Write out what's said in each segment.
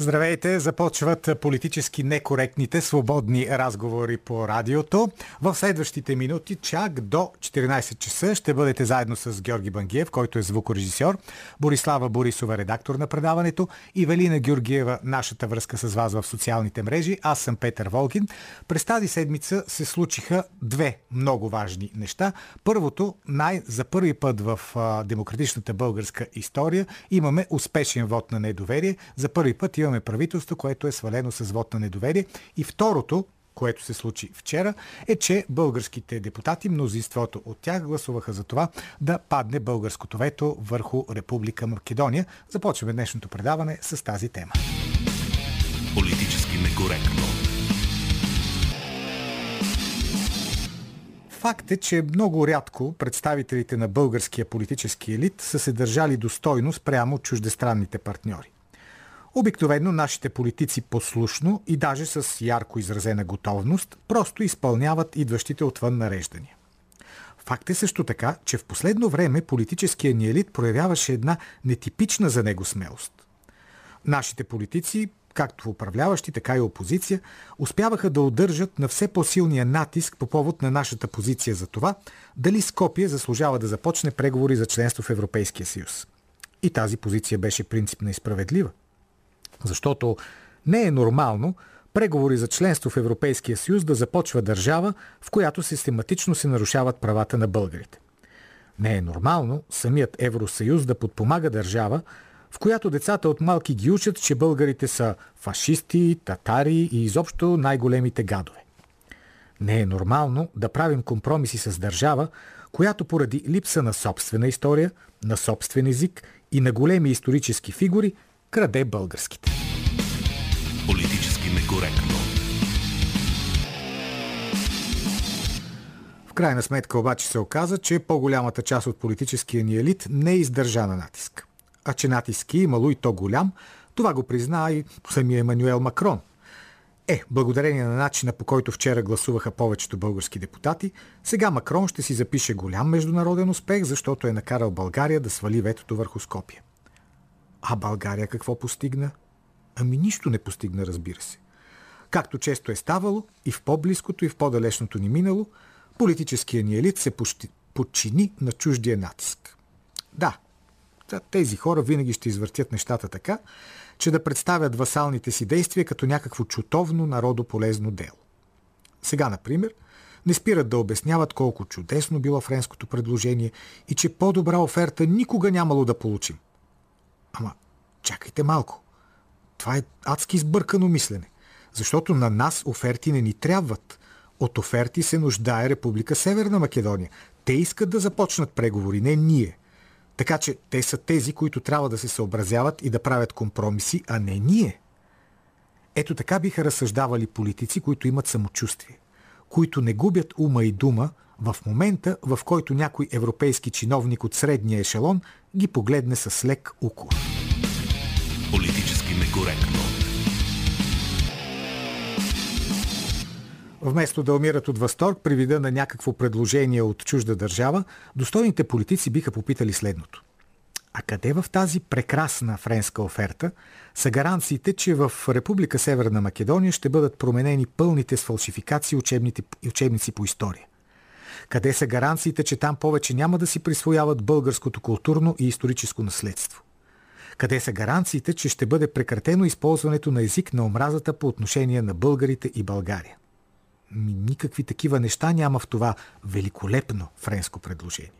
Здравейте! Започват политически некоректните свободни разговори по радиото. В следващите минути, чак до 14 часа, ще бъдете заедно с Георги Бангиев, който е звукорежисьор, Борислава Борисова, редактор на предаването, и Велина Георгиева, нашата връзка с вас в социалните мрежи. Аз съм Петър Волгин. През тази седмица се случиха две много важни неща. Първото, най- за първи път в демократичната българска история имаме успешен вод на недоверие. За първи път имаме имаме правителство, което е свалено с вод на недоверие. И второто, което се случи вчера, е, че българските депутати, мнозинството от тях гласуваха за това да падне българското вето върху Република Македония. Започваме днешното предаване с тази тема. Политически некоректно. Факт е, че много рядко представителите на българския политически елит са се държали достойно спрямо чуждестранните партньори. Обикновено нашите политици послушно и даже с ярко изразена готовност просто изпълняват идващите отвън нареждания. Факт е също така, че в последно време политическия ни елит проявяваше една нетипична за него смелост. Нашите политици, както управляващи, така и опозиция, успяваха да удържат на все по-силния натиск по повод на нашата позиция за това, дали Скопия заслужава да започне преговори за членство в Европейския съюз. И тази позиция беше принципна и справедлива. Защото не е нормално преговори за членство в Европейския съюз да започва държава, в която систематично се нарушават правата на българите. Не е нормално самият Евросъюз да подпомага държава, в която децата от малки ги учат, че българите са фашисти, татари и изобщо най-големите гадове. Не е нормално да правим компромиси с държава, която поради липса на собствена история, на собствен език и на големи исторически фигури краде българските. Политически некоректно. В крайна сметка обаче се оказа, че по-голямата част от политическия ни елит не е издържа на натиск. А че натиски имало и то голям, това го призна и самия Емануел Макрон. Е, благодарение на начина по който вчера гласуваха повечето български депутати, сега Макрон ще си запише голям международен успех, защото е накарал България да свали ветото върху Скопия. А България какво постигна? Ами нищо не постигна, разбира се. Както често е ставало, и в по-близкото, и в по-далечното ни минало, политическия ни елит се подчини на чуждия натиск. Да, тези хора винаги ще извъртят нещата така, че да представят васалните си действия като някакво чутовно народополезно дело. Сега, например, не спират да обясняват колко чудесно било френското предложение и че по-добра оферта никога нямало да получим – Ама, чакайте малко. Това е адски сбъркано мислене. Защото на нас оферти не ни трябват. От оферти се нуждае Република Северна Македония. Те искат да започнат преговори, не ние. Така че те са тези, които трябва да се съобразяват и да правят компромиси, а не ние. Ето така биха разсъждавали политици, които имат самочувствие, които не губят ума и дума в момента, в който някой европейски чиновник от средния ешелон ги погледне с лек укор. Политически некоректно. Вместо да умират от възторг при вида на някакво предложение от чужда държава, достойните политици биха попитали следното. А къде в тази прекрасна френска оферта са гаранциите, че в Република Северна Македония ще бъдат променени пълните с фалшификации учебници по история? Къде са гаранциите, че там повече няма да си присвояват българското културно и историческо наследство? Къде са гаранциите, че ще бъде прекратено използването на език на омразата по отношение на българите и България? Никакви такива неща няма в това великолепно френско предложение.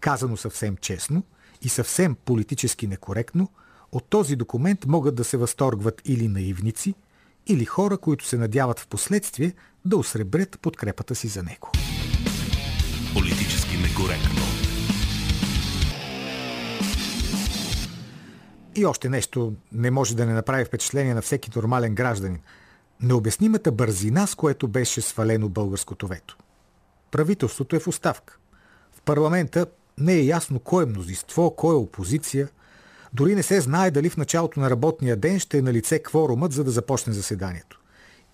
Казано съвсем честно и съвсем политически некоректно, от този документ могат да се възторгват или наивници, или хора, които се надяват в последствие да осребрят подкрепата си за него. Политически некоректно. И още нещо не може да не направи впечатление на всеки нормален гражданин. Необяснимата бързина, с което беше свалено българското вето. Правителството е в оставка. В парламента не е ясно кой е мнозинство, кой е опозиция. Дори не се знае дали в началото на работния ден ще е на лице кворумът, за да започне заседанието.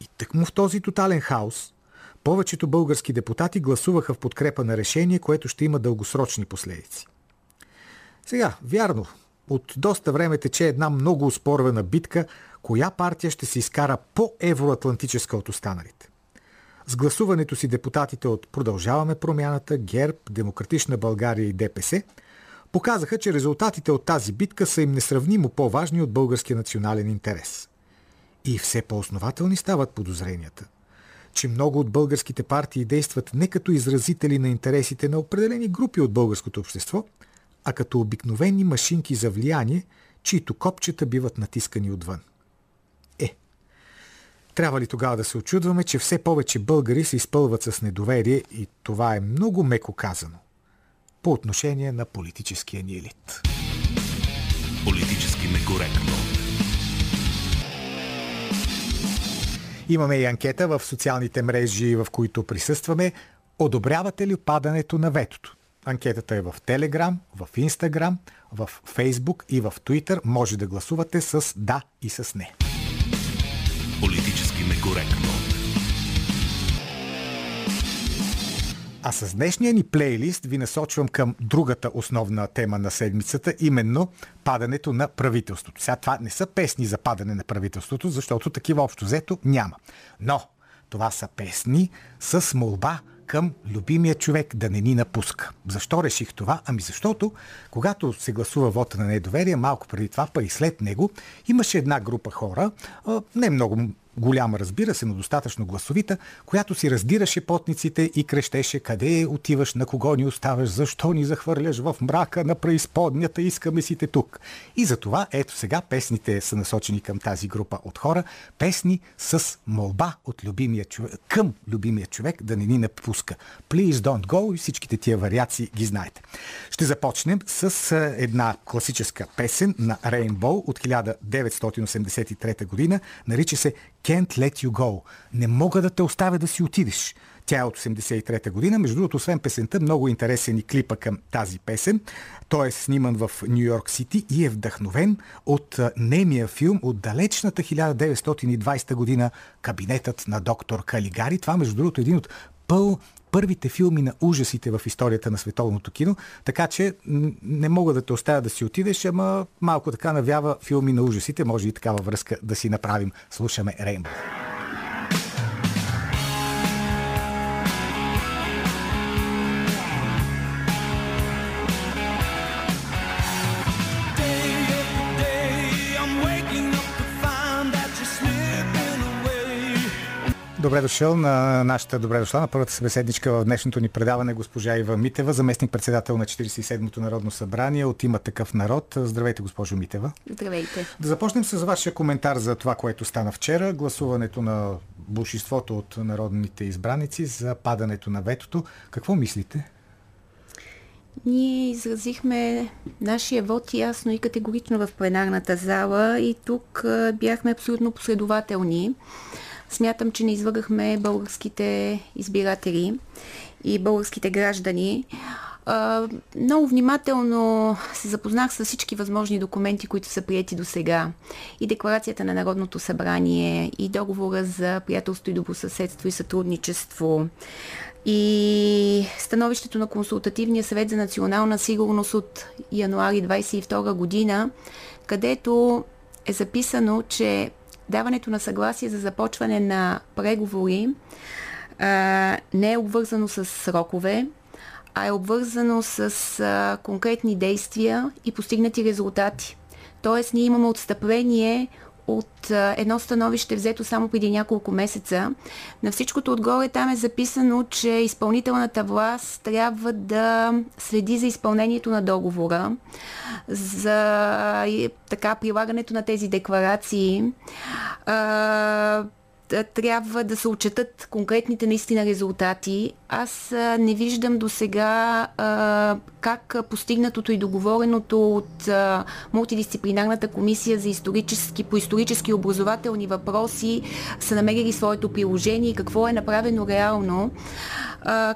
И тъкмо в този тотален хаос, повечето български депутати гласуваха в подкрепа на решение, което ще има дългосрочни последици. Сега, вярно, от доста време тече една много успорвана битка, коя партия ще се изкара по-евроатлантическа от останалите. С гласуването си депутатите от Продължаваме промяната, ГЕРБ, Демократична България и ДПС показаха, че резултатите от тази битка са им несравнимо по-важни от българския национален интерес. И все по-основателни стават подозренията, че много от българските партии действат не като изразители на интересите на определени групи от българското общество, а като обикновени машинки за влияние, чието копчета биват натискани отвън. Е, трябва ли тогава да се очудваме, че все повече българи се изпълват с недоверие и това е много меко казано по отношение на политическия ни елит? Политически некоректно. Имаме и анкета в социалните мрежи, в които присъстваме. Одобрявате ли падането на ветото? Анкетата е в Телеграм, в Инстаграм, в Фейсбук и в Твитър. Може да гласувате с да и с не. Политически некоректно. А с днешния ни плейлист ви насочвам към другата основна тема на седмицата, именно падането на правителството. Сега това не са песни за падане на правителството, защото такива общо взето няма. Но това са песни с молба към любимия човек да не ни напуска. Защо реших това? Ами защото, когато се гласува вота на недоверие, малко преди това, па и след него, имаше една група хора, не много голяма, разбира се, но достатъчно гласовита, която си раздираше потниците и крещеше къде отиваш, на кого ни оставаш, защо ни захвърляш в мрака на преизподнята, искаме си те тук. И за това, ето сега, песните са насочени към тази група от хора, песни с молба от любимия човек, към любимия човек да не ни напуска. Please don't go и всичките тия вариации ги знаете. Ще започнем с една класическа песен на Rainbow от 1983 година, нарича се Can't Let You Go. Не мога да те оставя да си отидеш. Тя е от 83-та година. Между другото, освен песента, много интересен и клипа към тази песен. Той е сниман в Нью Йорк Сити и е вдъхновен от немия филм от далечната 1920 година Кабинетът на доктор Калигари. Това, между другото, е един от пъл първите филми на ужасите в историята на световното кино, така че не мога да те оставя да си отидеш, ама малко така навява филми на ужасите, може и такава връзка да си направим. Слушаме Рейнбо. Добре дошъл на нашата добре дошла на първата събеседничка в днешното ни предаване госпожа Ива Митева, заместник председател на 47-то Народно събрание от има такъв народ. Здравейте, госпожо Митева. Здравейте. Да започнем с вашия коментар за това, което стана вчера. Гласуването на большинството от народните избраници за падането на ветото. Какво мислите? Ние изразихме нашия вод ясно и категорично в пленарната зала и тук бяхме абсолютно последователни. Смятам, че не излъгахме българските избиратели и българските граждани. Много внимателно се запознах с всички възможни документи, които са прияти до сега. И декларацията на Народното събрание, и договора за приятелство и добросъседство и сътрудничество, и становището на Консултативния съвет за национална сигурност от януари 22 година, където е записано, че даването на съгласие за започване на преговори а, не е обвързано с срокове, а е обвързано с а, конкретни действия и постигнати резултати. Тоест, ние имаме отстъпление от едно становище взето само преди няколко месеца. На всичкото отгоре там е записано, че изпълнителната власт трябва да следи за изпълнението на договора, за така прилагането на тези декларации. Трябва да се отчетат конкретните наистина резултати. Аз не виждам до сега как постигнатото и договореното от мултидисциплинарната комисия за исторически, по исторически образователни въпроси са намерили своето приложение и какво е направено реално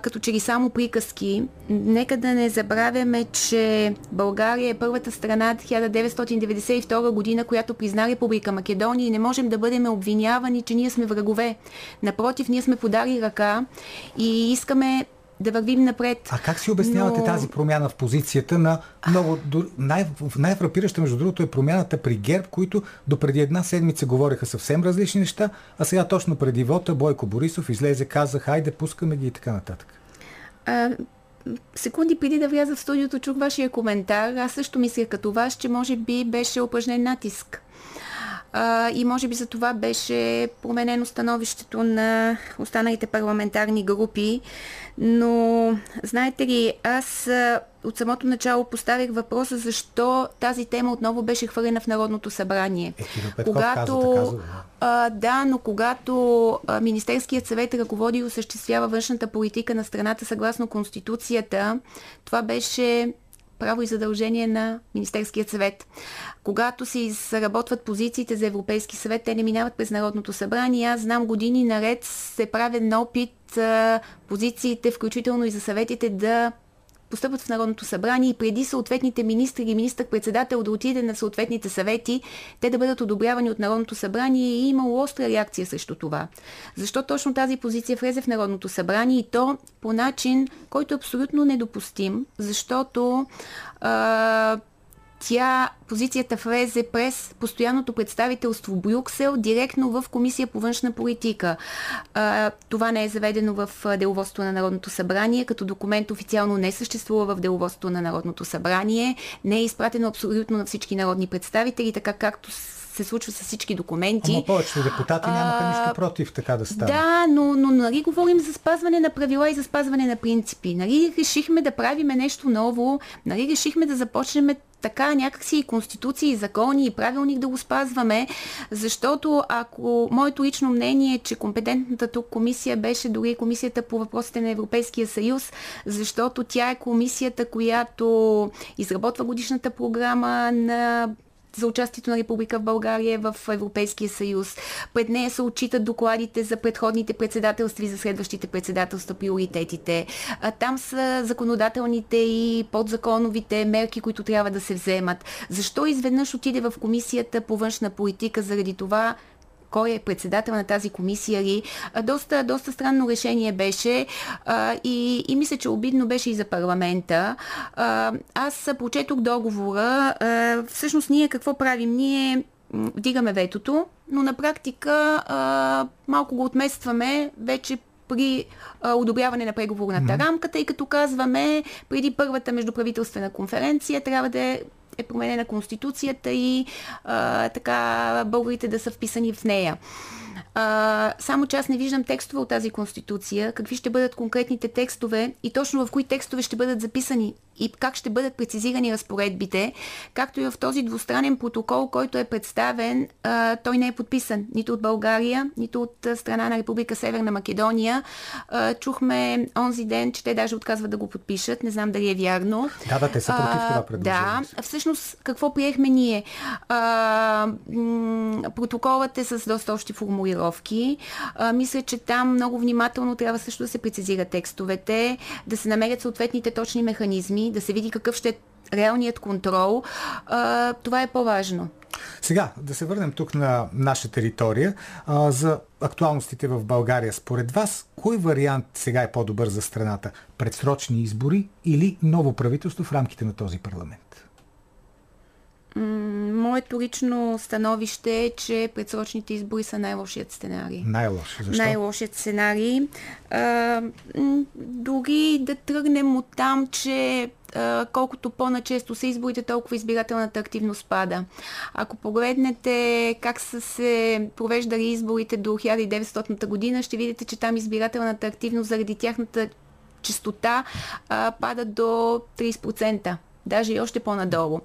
като че ли само приказки. Нека да не забравяме, че България е първата страна 1992 година, която призна Република Македония и не можем да бъдем обвинявани, че ние сме врагове. Напротив, ние сме подали ръка и искаме да вървим напред. А как си обяснявате Но... тази промяна в позицията на много... Най- най-фрапираща, между другото, е промяната при ГЕРБ, които до преди една седмица говореха съвсем различни неща, а сега точно преди вота Бойко Борисов излезе, каза, хайде, пускаме ги и така нататък. А, секунди преди да вляза в студиото, чух вашия коментар. Аз също мисля като вас, че може би беше упражнен натиск а, и може би за това беше променено становището на останалите парламентарни групи. Но, знаете ли, аз от самото начало поставих въпроса защо тази тема отново беше хвърлена в Народното събрание. Е, когато, каза. А, да, но когато а, Министерският съвет ръководи и осъществява външната политика на страната съгласно Конституцията, това беше право и задължение на Министерският съвет. Когато се изработват позициите за Европейски съвет, те не минават през Народното събрание. Аз знам години наред се правен опит позициите, включително и за съветите, да постъпват в Народното събрание и преди съответните министри или министър-председател да отиде на съответните съвети, те да бъдат одобрявани от Народното събрание и е имало остра реакция срещу това. Защо точно тази позиция влезе в Народното събрание и то по начин, който е абсолютно недопустим, защото а, тя, позицията влезе през постоянното представителство Брюксел, директно в Комисия по външна политика. А, това не е заведено в деловодството на Народното събрание, като документ официално не съществува в деловодството на Народното събрание, не е изпратено абсолютно на всички народни представители, така както се случва с всички документи. Ама повечето депутати нямаха нищо против така да стане. Да, но, но нали говорим за спазване на правила и за спазване на принципи. Нали решихме да правиме нещо ново, нали решихме да започнем така някакси и конституции, и закони, и правилник да го спазваме, защото ако моето лично мнение е, че компетентната тук комисия беше дори комисията по въпросите на Европейския съюз, защото тя е комисията, която изработва годишната програма на за участието на Република в България в Европейския съюз. Пред нея се отчитат докладите за предходните председателства и за следващите председателства, приоритетите. Там са законодателните и подзаконовите мерки, които трябва да се вземат. Защо изведнъж отиде в комисията по външна политика заради това, кой е председател на тази комисия ли. Доста, доста странно решение беше и, и мисля, че обидно беше и за парламента. А, аз прочетох договора. Всъщност ние какво правим? Ние вдигаме ветото, но на практика а, малко го отместваме вече при а, одобряване на преговорната mm-hmm. рамка, тъй като казваме преди първата междуправителствена конференция трябва да е е променена Конституцията и а, така българите да са вписани в нея. А, само че аз не виждам текстове от тази конституция, какви ще бъдат конкретните текстове и точно в кои текстове ще бъдат записани и как ще бъдат прецизирани разпоредбите, както и в този двустранен протокол, който е представен, а, той не е подписан нито от България, нито от страна на Република Северна Македония. А, чухме онзи ден, че те даже отказват да го подпишат. Не знам дали е вярно. Да, да, те са против това предложение. Да, всъщност какво приехме ние? А, м- протоколът е с доста още формулировки. А, мисля, че там много внимателно трябва също да се прецизират текстовете, да се намерят съответните точни механизми, да се види какъв ще е реалният контрол, а, това е по-важно. Сега, да се върнем тук на наша територия. А, за актуалностите в България, според вас, кой вариант сега е по-добър за страната? Предсрочни избори или ново правителство в рамките на този парламент? Моето лично становище е, че предсрочните избори са най-лошият сценарий. Най-лош. Защо? Най-лошият сценарий. А, дори да тръгнем от там, че колкото по-начесто са изборите, толкова избирателната активност пада. Ако погледнете как са се провеждали изборите до 1900 година, ще видите, че там избирателната активност заради тяхната частота пада до 30%. Даже и още по-надолу.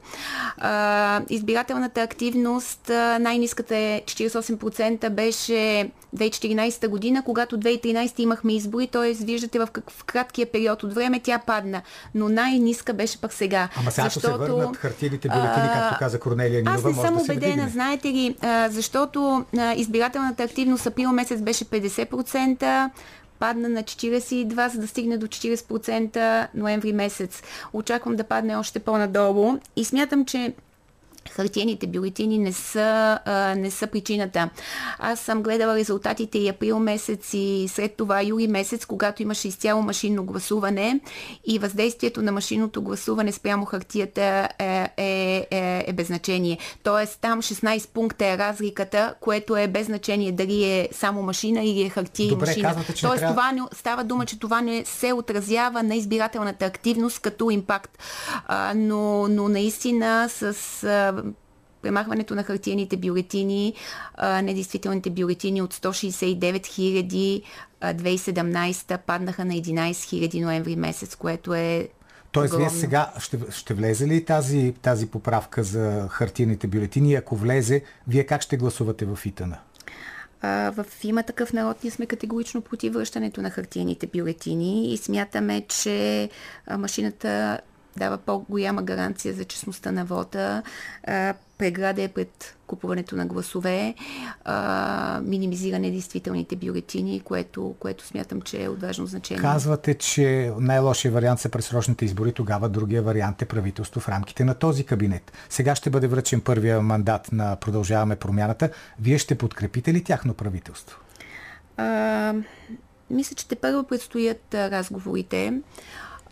А, избирателната активност, най-низката е 48% беше 2014 година, когато 2013 имахме избори, т.е. виждате в, в краткия период от време тя падна, но най-ниска беше пък сега. Ама сега защото, се върнат хартиените бюлетини, както каза Корнелия Нинова, Аз не съм да убедена, знаете ли, а, защото а, избирателната активност април месец беше 50%, падна на 42, за да стигне до 40% ноември месец. Очаквам да падне още по-надолу и смятам, че хартиените бюлетини не са, а, не са причината. Аз съм гледала резултатите и април месец и след това юли месец, когато имаше изцяло машинно гласуване и въздействието на машинното гласуване спрямо хартията е, е, е, е без значение. Тоест там 16 пункта е разликата, което е без значение дали е само машина или е хартия Добре, и машина. Казвате, че Тоест трябва... това не, става дума, че това не се отразява на избирателната активност като импакт. А, но, но наистина с а, премахването на хартиените бюлетини, недействителните бюлетини от 169 хиляди 2017 паднаха на 11 хиляди ноември месец, което е Тоест, вие сега ще, ще влезе ли тази, тази поправка за хартиените бюлетини? Ако влезе, вие как ще гласувате в ИТАНА? в има такъв народ ние сме категорично против връщането на хартиените бюлетини и смятаме, че машината дава по-голяма гаранция за честността на вода, преграда е пред купуването на гласове, а, минимизиране действителните бюлетини, което, което смятам, че е от важно значение. Казвате, че най-лошия вариант са пресрочните избори, тогава другия вариант е правителство в рамките на този кабинет. Сега ще бъде връчен първия мандат на Продължаваме промяната. Вие ще подкрепите ли тяхно правителство? А, мисля, че те първо предстоят разговорите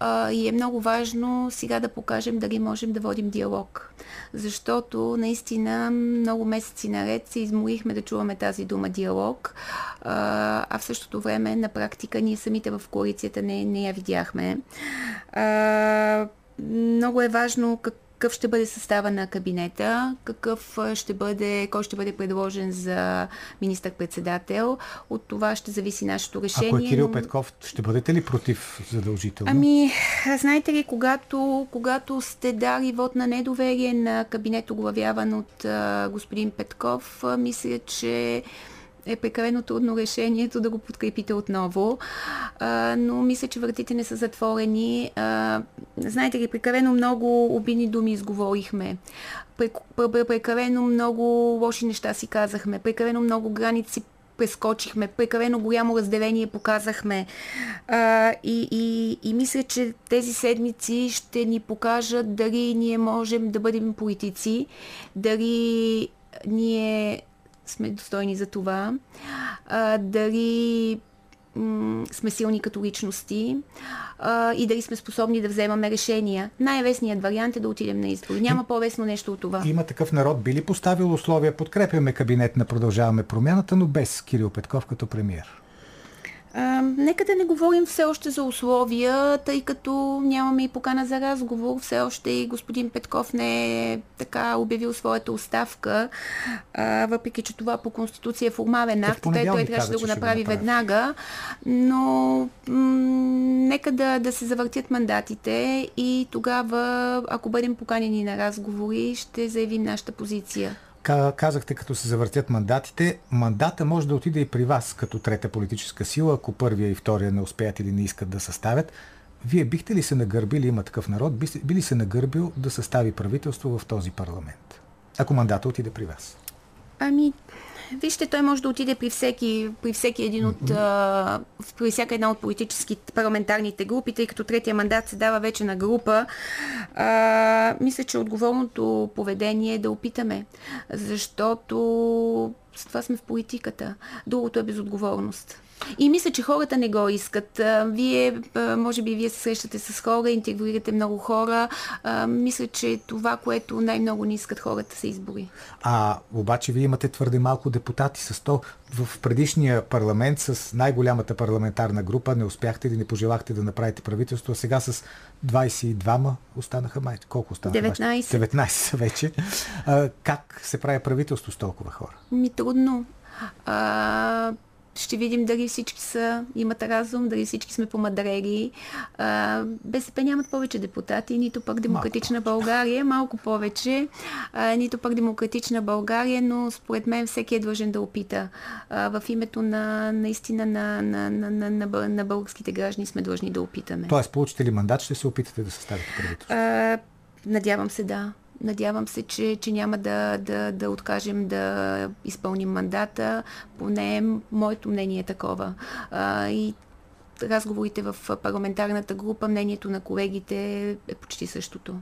а, и е много важно сега да покажем дали можем да водим диалог. Защото наистина много месеци наред се изморихме да чуваме тази дума диалог, а, а в същото време на практика ние самите в коалицията не, не я видяхме. А, много е важно как, какъв ще бъде състава на кабинета, какъв ще бъде, кой ще бъде предложен за министър-председател. От това ще зависи нашето решение. Ако е Кирил Петков, ще бъдете ли против задължително? Ами, знаете ли, когато, когато сте дали вод на недоверие на кабинет, оглавяван от а, господин Петков, а, мисля, че е прекалено трудно решението да го подкрепите отново, а, но мисля, че вратите не са затворени. А, знаете ли, прекалено много обидни думи изговорихме. Прекалено много лоши неща си казахме. Прекалено много граници прескочихме, прекалено голямо разделение показахме. А, и, и, и мисля, че тези седмици ще ни покажат дали ние можем да бъдем политици, дали ние сме достойни за това, а, дали м- сме силни като личности а, и дали сме способни да вземаме решения. Най-лесният вариант е да отидем на избори. Няма по-лесно нещо от това. Има такъв народ. Би ли поставил условия? Подкрепяме кабинет на Продължаваме промяната, но без Кирил Петков като премьер. А, нека да не говорим все още за условия, тъй като нямаме и покана за разговор. Все още и господин Петков не е така обявил своята оставка, а, въпреки че това по Конституция е формален акт. Той, той трябваше да го направи веднага, но м- нека да, да се завъртят мандатите и тогава, ако бъдем поканени на разговори, ще заявим нашата позиция казахте, като се завъртят мандатите, мандата може да отиде и при вас като трета политическа сила, ако първия и втория не успеят или не искат да съставят. Вие бихте ли се нагърбили, има такъв народ, би ли се нагърбил да състави правителство в този парламент, ако мандата отиде при вас? Ами, Вижте, той може да отиде при всеки, при всеки един от, при всяка една от политическите парламентарните групи, тъй като третия мандат се дава вече на група. А, мисля, че отговорното поведение е да опитаме, защото с това сме в политиката. Другото е безотговорност. И мисля, че хората не го искат. Вие, може би, вие се срещате с хора, интегрирате много хора. Мисля, че това, което най-много не искат хората, са избори. А, обаче, вие имате твърде малко депутати с то. В предишния парламент с най-голямата парламентарна група не успяхте или не пожелахте да направите правителство, а сега с 22-ма останаха май. Колко останаха? 19. 19 вече. А, как се прави правителство с толкова хора? Ми трудно. А, ще видим дали всички са, имат разум, дали всички сме помадрели. А, БСП нямат повече депутати, нито пък Демократична малко. България, малко повече, а, нито пък Демократична България, но според мен всеки е длъжен да опита. А, в името на наистина на, на, на, на, на, на българските граждани сме длъжни да опитаме. Тоест, получите ли мандат, ще се опитате да съставите правителство? Надявам се да. Надявам се, че, че няма да, да, да откажем да изпълним мандата. Поне моето мнение е такова. А, и разговорите в парламентарната група, мнението на колегите е почти същото.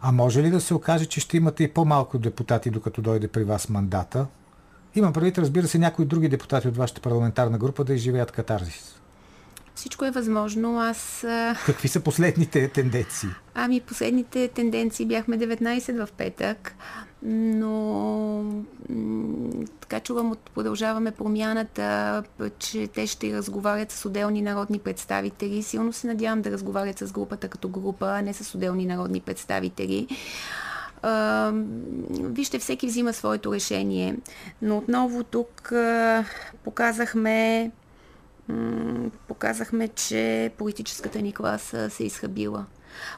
А може ли да се окаже, че ще имате и по-малко депутати, докато дойде при вас мандата? Имам предвид, разбира се, някои други депутати от вашата парламентарна група да изживеят катарзис. Всичко е възможно. Аз... Какви са последните тенденции? Ами, последните тенденции бяхме 19 в петък, но така чувам от продължаваме промяната, че те ще разговарят с отделни народни представители. Силно се надявам да разговарят с групата като група, а не с отделни народни представители. Вижте, всеки взима своето решение. Но отново тук показахме показахме, че политическата ни класа се е изхабила.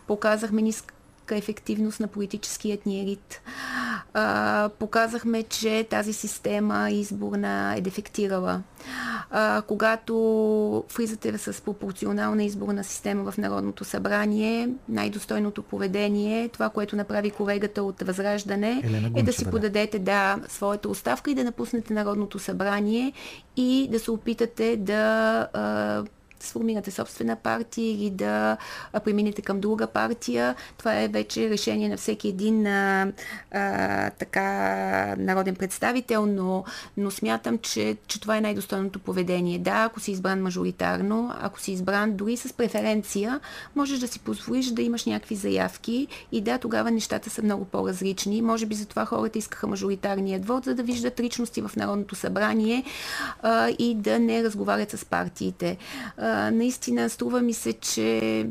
Показахме ниска ефективност на политическият ни елит. А, показахме, че тази система изборна е дефектирала. А, когато влизате с пропорционална изборна система в Народното събрание, най-достойното поведение, това, което направи колегата от Възраждане, е да си подадете да, своята оставка и да напуснете Народното събрание и да се опитате да а, сформирате собствена партия или да преминете към друга партия. Това е вече решение на всеки един а, а, така народен представител, но, но смятам, че, че това е най-достойното поведение. Да, ако си избран мажоритарно, ако си избран дори с преференция, можеш да си позволиш да имаш някакви заявки и да, тогава нещата са много по-различни. Може би затова хората искаха мажоритарният вод, за да виждат личности в Народното събрание а, и да не разговарят с партиите. А, наистина струва ми се, че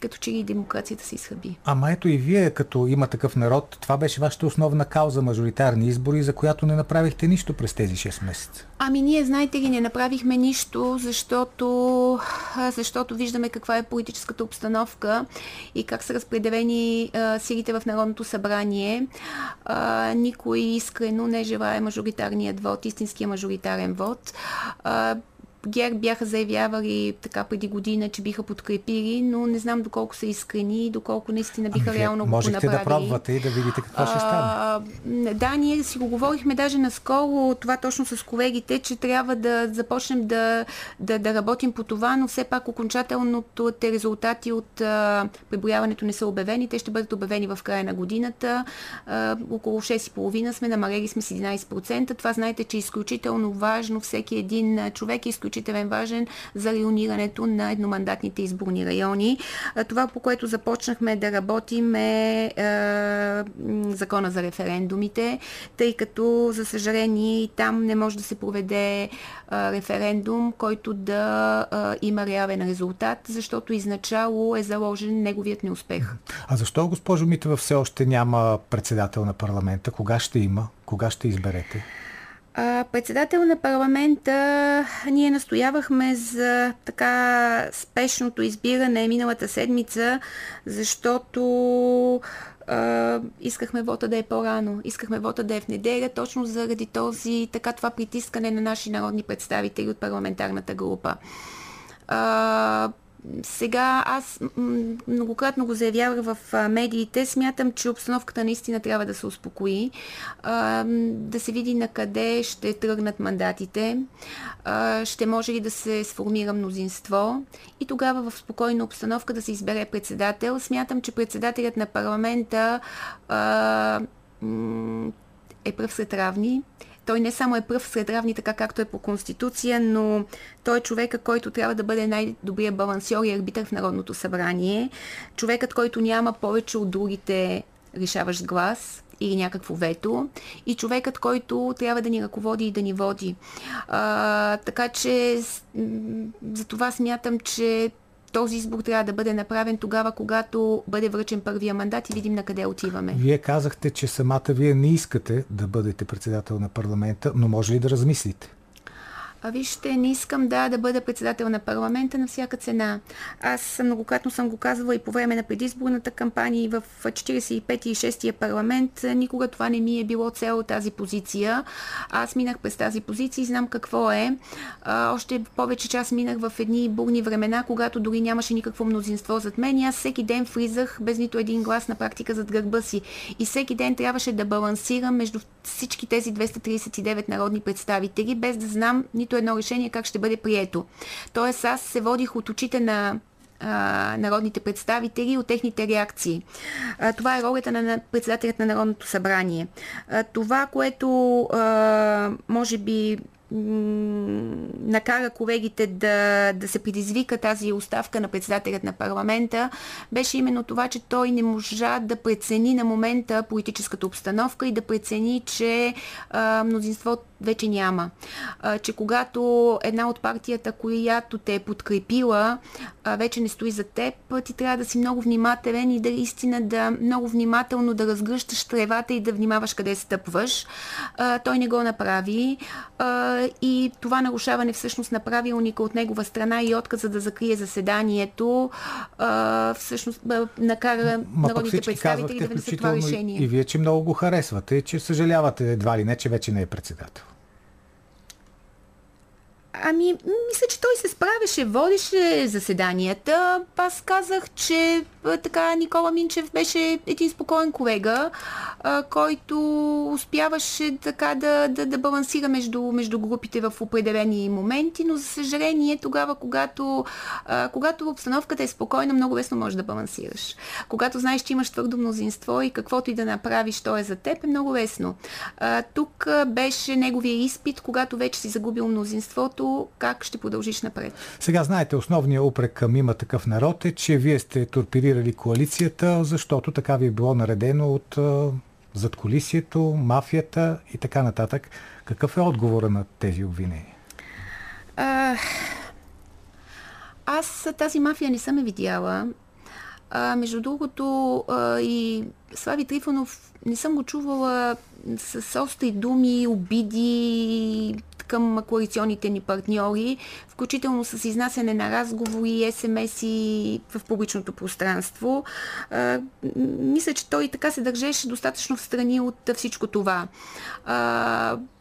като че и демокрацията се изхъби. Ама ето и вие, като има такъв народ, това беше вашата основна кауза мажоритарни избори, за която не направихте нищо през тези 6 месеца. Ами ние, знаете ли, не направихме нищо, защото, защото виждаме каква е политическата обстановка и как са разпределени а, силите в Народното събрание. А, никой искрено не желая мажоритарният вод, истинския мажоритарен вод. А, ГЕРБ бяха заявявали така преди година, че биха подкрепили, но не знам доколко са искрени и доколко наистина биха ами, реално го направили. Можете да пробвате и да видите какво ще стане. Да, ние си го говорихме даже наскоро, това точно с колегите, че трябва да започнем да, да, да работим по това, но все пак окончателното те резултати от а, преброяването не са обявени. Те ще бъдат обявени в края на годината. А, около 6,5 сме, намалели сме с 11%. Това знаете, че е изключително важно. Всеки един човек е изключително изключителен важен за районирането на едномандатните изборни райони. Това, по което започнахме да работим е, е закона за референдумите, тъй като, за съжаление, там не може да се проведе е, референдум, който да е, има реален резултат, защото изначало е заложен неговият неуспех. А защо, госпожо Митева, все още няма председател на парламента? Кога ще има? Кога ще изберете? Председател на парламента ние настоявахме за така спешното избиране миналата седмица, защото а, искахме вота да е по-рано. Искахме вота да е в неделя, точно заради този, така това притискане на наши народни представители от парламентарната група. А, сега аз многократно го заявявах в медиите. Смятам, че обстановката наистина трябва да се успокои, да се види на къде ще тръгнат мандатите, ще може ли да се сформира мнозинство и тогава в спокойна обстановка да се избере председател. Смятам, че председателят на парламента е пръв сред равни. Той не само е пръв сред равни, така както е по Конституция, но той е човека, който трябва да бъде най-добрият балансьор и арбитър в Народното събрание. Човекът, който няма повече от другите решаващ глас, или някакво вето и човекът, който трябва да ни ръководи и да ни води. А, така че за това смятам, че този избор трябва да бъде направен тогава, когато бъде връчен първия мандат и видим на къде отиваме. Вие казахте, че самата вие не искате да бъдете председател на парламента, но може ли да размислите? Вижте, не искам да, да бъда председател на парламента на всяка цена. Аз многократно съм го казвала и по време на предизборната кампания и в 45 и 6 парламент. Никога това не ми е било цел тази позиция. Аз минах през тази позиция и знам какво е. А, още повече час минах в едни бурни времена, когато дори нямаше никакво мнозинство зад мен и аз всеки ден влизах без нито един глас на практика зад гърба си. И всеки ден трябваше да балансирам между всички тези 239 народни представители, без да знам нито едно решение как ще бъде прието. Тоест аз се водих от очите на народните представители от техните реакции. Това е ролята на председателят на Народното събрание. Това, което може би накара колегите да, да се предизвика тази оставка на председателят на парламента, беше именно това, че той не можа да прецени на момента политическата обстановка и да прецени, че а, мнозинство вече няма. А, че когато една от партията, която те е подкрепила, а, вече не стои за теб, ти трябва да си много внимателен и да истина да много внимателно да разгръщаш тревата и да внимаваш къде стъпваш. А, той не го направи. А, и това нарушаване всъщност на правилника от негова страна и отказа да закрие заседанието всъщност накара Ма народните представители да внесат това решение. И вие, че много го харесвате, че съжалявате едва ли не, че вече не е председател. Ами, мисля, че той се справяше, водеше заседанията. Аз казах, че така Никола Минчев беше един спокоен колега, а, който успяваше така да, да, да балансира между, между групите в определени моменти, но за съжаление тогава, когато, а, когато обстановката е спокойна, много лесно можеш да балансираш. Когато знаеш, че имаш твърдо мнозинство и каквото и да направиш, то е за теб, е много лесно. А, тук беше неговия изпит, когато вече си загубил мнозинството, как ще продължиш напред. Сега знаете, основният упрек към има такъв народ е, че вие сте торпедирали коалицията, защото така ви е било наредено от задколисието, мафията и така нататък. Какъв е отговора на тези обвинения? А, аз тази мафия не съм е видяла. А, между другото, а, и Слави Трифонов не съм го чувала с остри думи, обиди към коалиционните ни партньори, включително с изнасяне на разговори, СМС-и в публичното пространство. Мисля, че той така се държеше достатъчно в страни от всичко това.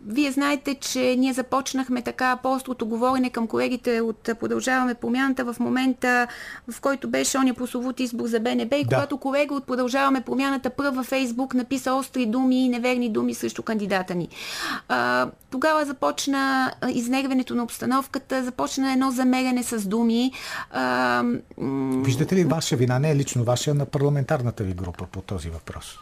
Вие знаете, че ние започнахме така по-острото говорене към колегите от Продължаваме промяната в момента, в който беше оня прословут избор за БНБ и да. когато колега от Продължаваме промяната пръв във Фейсбук написа остри думи и неверни думи срещу кандидата ни. А, тогава започна изнервенето на обстановката, започна едно замеряне с думи. Виждате ли ваша вина, не е лично ваша, на парламентарната ви група по този въпрос?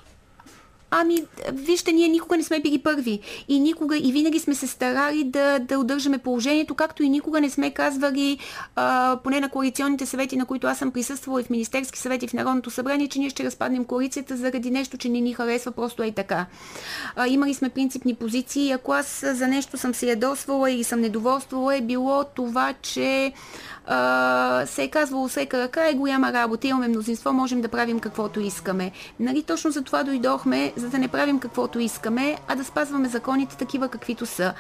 Ами, вижте, ние никога не сме били първи. И никога, и винаги сме се старали да, да удържаме положението, както и никога не сме казвали, а, поне на коалиционните съвети, на които аз съм присъствала и в Министерски съвети и в Народното събрание, че ние ще разпаднем коалицията заради нещо, че не ни харесва, просто е така. А, имали сме принципни позиции. Ако аз за нещо съм се ядосвала или съм недоволствала, е било това, че а, се е казвало всека ръка е голяма работа, имаме мнозинство, можем да правим каквото искаме. Нали, точно за това дойдохме, за да не правим каквото искаме, а да спазваме законите такива каквито са.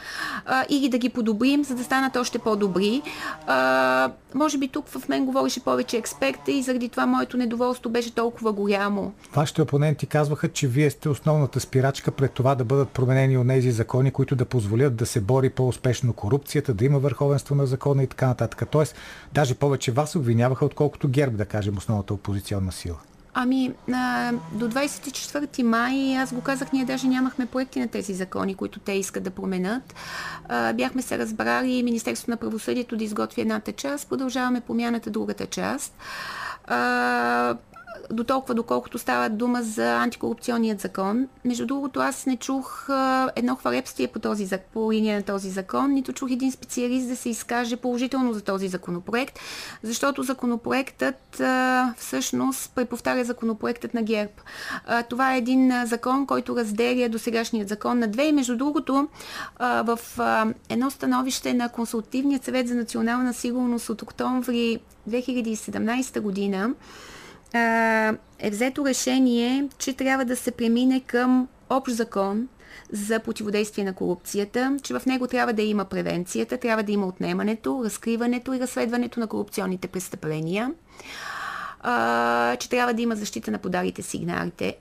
А, или да ги подобрим, за да станат още по-добри. А, може би тук в мен говореше повече експерта и заради това моето недоволство беше толкова голямо. Вашите опоненти казваха, че вие сте основната спирачка пред това да бъдат променени от тези закони, които да позволят да се бори по-успешно корупцията, да има върховенство на закона и така нататък. Тоест, даже повече вас обвиняваха, отколкото ГЕРБ, да кажем, основната опозиционна сила. Ами, а, до 24 май, аз го казах, ние даже нямахме проекти на тези закони, които те искат да променят. А, бяхме се разбрали Министерството на правосъдието да изготви едната част, продължаваме промяната другата част. А, до толкова, доколкото става дума за антикорупционният закон. Между другото, аз не чух едно хвалебствие по, този, по линия на този закон, нито чух един специалист да се изкаже положително за този законопроект, защото законопроектът всъщност преповтаря законопроектът на ГЕРБ. Това е един закон, който разделя до сегашният закон на две и между другото в едно становище на Консултативният съвет за национална сигурност от октомври 2017 година е взето решение, че трябва да се премине към общ закон, за противодействие на корупцията, че в него трябва да има превенцията, трябва да има отнемането, разкриването и разследването на корупционните престъпления, а, че трябва да има защита на подарите сигналите.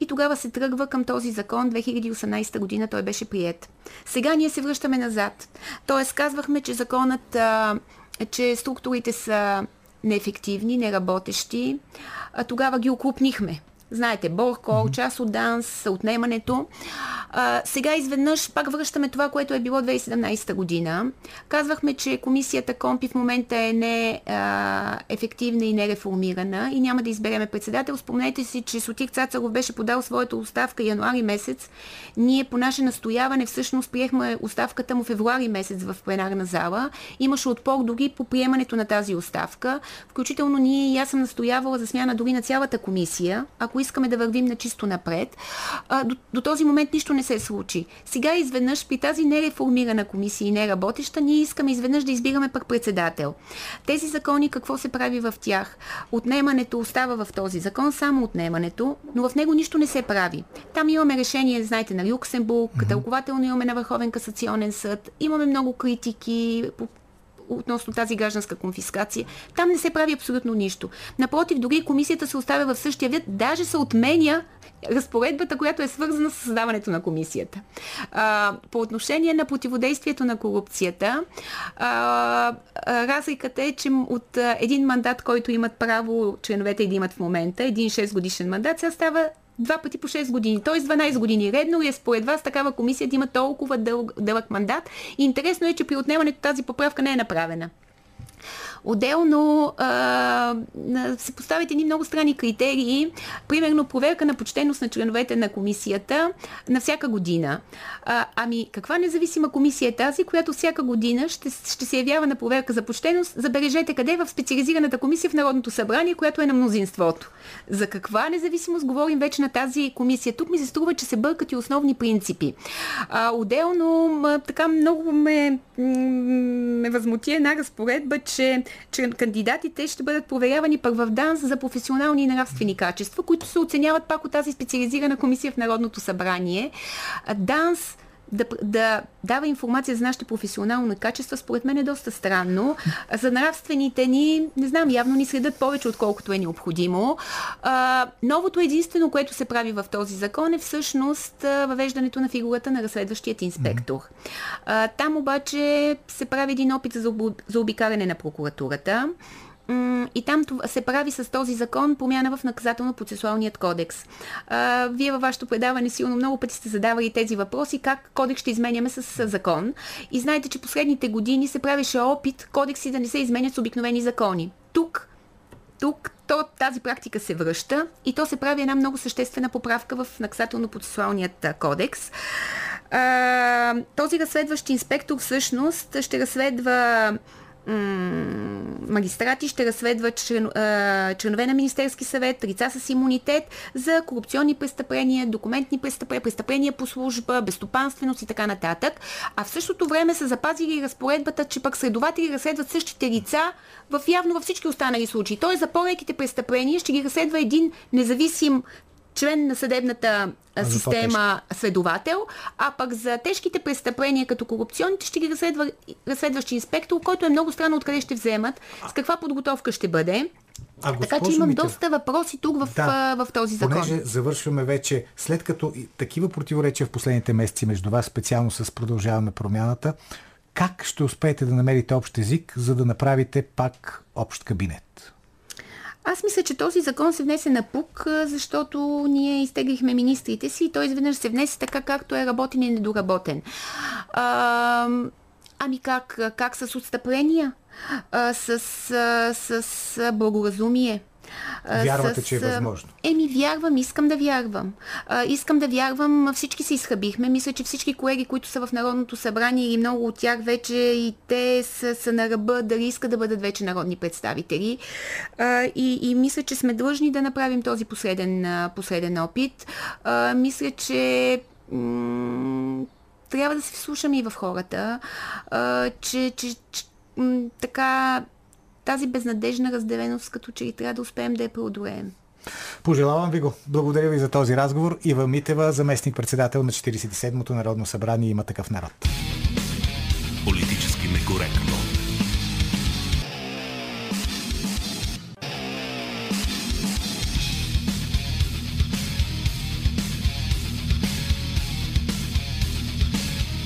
И тогава се тръгва към този закон. 2018 година той беше прият. Сега ние се връщаме назад. Тоест казвахме, че законът, а, че структурите са неефективни, неработещи. А, тогава ги окрупнихме. Знаете, Боркол, mm-hmm. част от ДАНС, отнемането. А, сега изведнъж пак връщаме това, което е било 2017 година. Казвахме, че комисията Компи в момента е не а, ефективна и нереформирана и няма да избереме председател. Спомнете си, че Сотик Цацаров беше подал своята оставка януари месец. Ние по наше настояване всъщност приехме оставката му февруари месец в пленарна зала. Имаше отпор дори по приемането на тази оставка. Включително ние и аз съм настоявала за смяна дори на цялата комисия. Ако искаме да вървим на чисто напред. А, до, до този момент нищо не се случи. Сега изведнъж при тази нереформирана комисия и неработеща, ние искаме изведнъж да избираме пък председател. Тези закони, какво се прави в тях? Отнемането остава в този закон, само отнемането, но в него нищо не се прави. Там имаме решение, знаете, на Люксембург, mm-hmm. тълкователно имаме на Върховен касационен съд, имаме много критики по относно тази гражданска конфискация. Там не се прави абсолютно нищо. Напротив, дори комисията се оставя в същия вид, даже се отменя разпоредбата, която е свързана с създаването на комисията. А, по отношение на противодействието на корупцията, а, разликата е, че от един мандат, който имат право членовете да имат в момента, един 6 годишен мандат, сега става два пъти по 6 години, т.е. 12 години. Редно ли е според вас такава комисия да има толкова дълъг, дълъг мандат? И интересно е, че при отнемането тази поправка не е направена. Отделно а, се поставят едни много странни критерии, примерно проверка на почтеност на членовете на комисията на всяка година. А, ами, каква независима комисия е тази, която всяка година ще, ще се явява на проверка за почтеност? Забележете къде в специализираната комисия в Народното събрание, която е на мнозинството. За каква независимост говорим вече на тази комисия? Тук ми се струва, че се бъркат и основни принципи. А, отделно, така много ме, ме възмути една разпоредба, че че кандидатите ще бъдат проверявани пък в ДАНС за професионални и нравствени качества, които се оценяват пак от тази специализирана комисия в Народното събрание. ДАНС да, да дава информация за нашите професионални качества, според мен е доста странно. За нравствените ни, не знам, явно ни следят повече, отколкото е необходимо. А, новото единствено, което се прави в този закон е всъщност въвеждането на фигурата на разследващият инспектор. А, там обаче се прави един опит за заобикаляне на прокуратурата. И там се прави с този закон промяна в наказателно-процесуалният кодекс. Вие във вашето предаване силно много пъти сте задавали тези въпроси, как кодекс ще изменяме с закон. И знаете, че последните години се правеше опит кодекси да не се изменят с обикновени закони. Тук тук то, тази практика се връща и то се прави една много съществена поправка в наказателно-процесуалният кодекс. Този разследващ инспектор всъщност ще разследва магистрати ще разследват член, членове на Министерски съвет, лица с имунитет за корупционни престъпления, документни престъпления, престъпления по служба, безстопанственост и така нататък. А в същото време са запазили разпоредбата, че пък следователи разследват същите лица в явно във всички останали случаи. Тоест за по-леките престъпления ще ги разследва един независим член на съдебната а система следовател, а пък за тежките престъпления като корупционните ще ги разследва разследващи инспектор, който е много странно откъде ще вземат, с каква подготовка ще бъде. А, така че имам Митев, доста въпроси тук в, да, в, в този закон. Понеже завършваме вече, след като такива противоречия в последните месеци между вас, специално с продължаваме промяната, как ще успеете да намерите общ език, за да направите пак общ кабинет? Аз мисля, че този закон се внесе на пук, защото ние изтеглихме министрите си и той изведнъж се внесе така, както е работен и недоработен. А, ами как? Как с отстъпления? А, с, с, с благоразумие? Вярвате, с... че е възможно? Еми, вярвам, искам да вярвам. А, искам да вярвам, всички се изхъбихме. Мисля, че всички колеги, които са в Народното събрание или много от тях вече и те са, са на ръба, дали искат да бъдат вече народни представители. А, и, и мисля, че сме длъжни да направим този последен, последен опит. А, мисля, че м- трябва да се вслушаме и в хората, а, че, че, че м- така тази безнадежна разделеност, като че ли трябва да успеем да я преодолеем. Пожелавам ви го. Благодаря ви за този разговор. Ива Митева, заместник-председател на 47-то Народно събрание има такъв народ. Политически некоректно.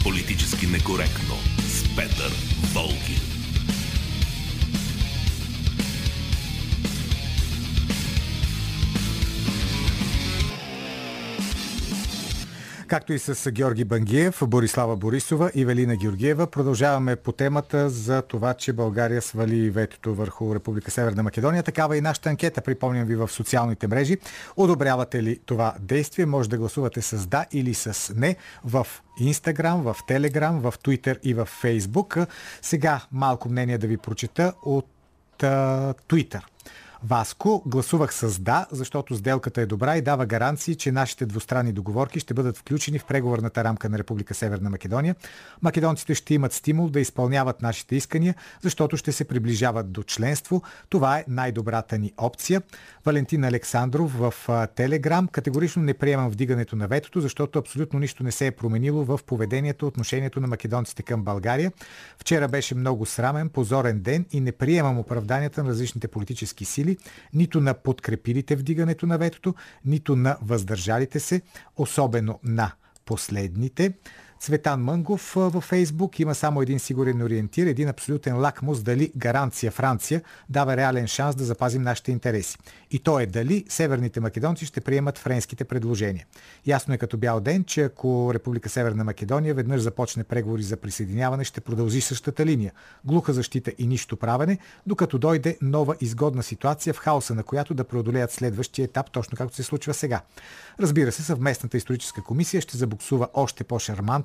Политически некоректно с Петър Волгин. Както и с Георги Бангиев, Борислава Борисова и Велина Георгиева. Продължаваме по темата за това, че България свали ветото върху Република Северна Македония. Такава и нашата анкета, припомням ви в социалните мрежи. Одобрявате ли това действие? Може да гласувате с да или с не в Инстаграм, в Телеграм, в Твитър и в Фейсбук. Сега малко мнение да ви прочета от Твитър. Васко гласувах с да, защото сделката е добра и дава гаранции, че нашите двустранни договорки ще бъдат включени в преговорната рамка на Република Северна Македония. Македонците ще имат стимул да изпълняват нашите искания, защото ще се приближават до членство. Това е най-добрата ни опция. Валентин Александров в Телеграм категорично не приемам вдигането на ветото, защото абсолютно нищо не се е променило в поведението, отношението на македонците към България. Вчера беше много срамен, позорен ден и не приемам оправданията на различните политически сили нито на подкрепилите вдигането на ветото, нито на въздържалите се, особено на последните. Цветан Мънгов във Фейсбук има само един сигурен ориентир, един абсолютен лакмус дали гаранция Франция дава реален шанс да запазим нашите интереси. И то е дали северните македонци ще приемат френските предложения. Ясно е като бял ден, че ако Република Северна Македония веднъж започне преговори за присъединяване, ще продължи същата линия. Глуха защита и нищо правене, докато дойде нова изгодна ситуация в хаоса, на която да преодолеят следващия етап, точно както се случва сега. Разбира се, съвместната историческа комисия ще забуксува още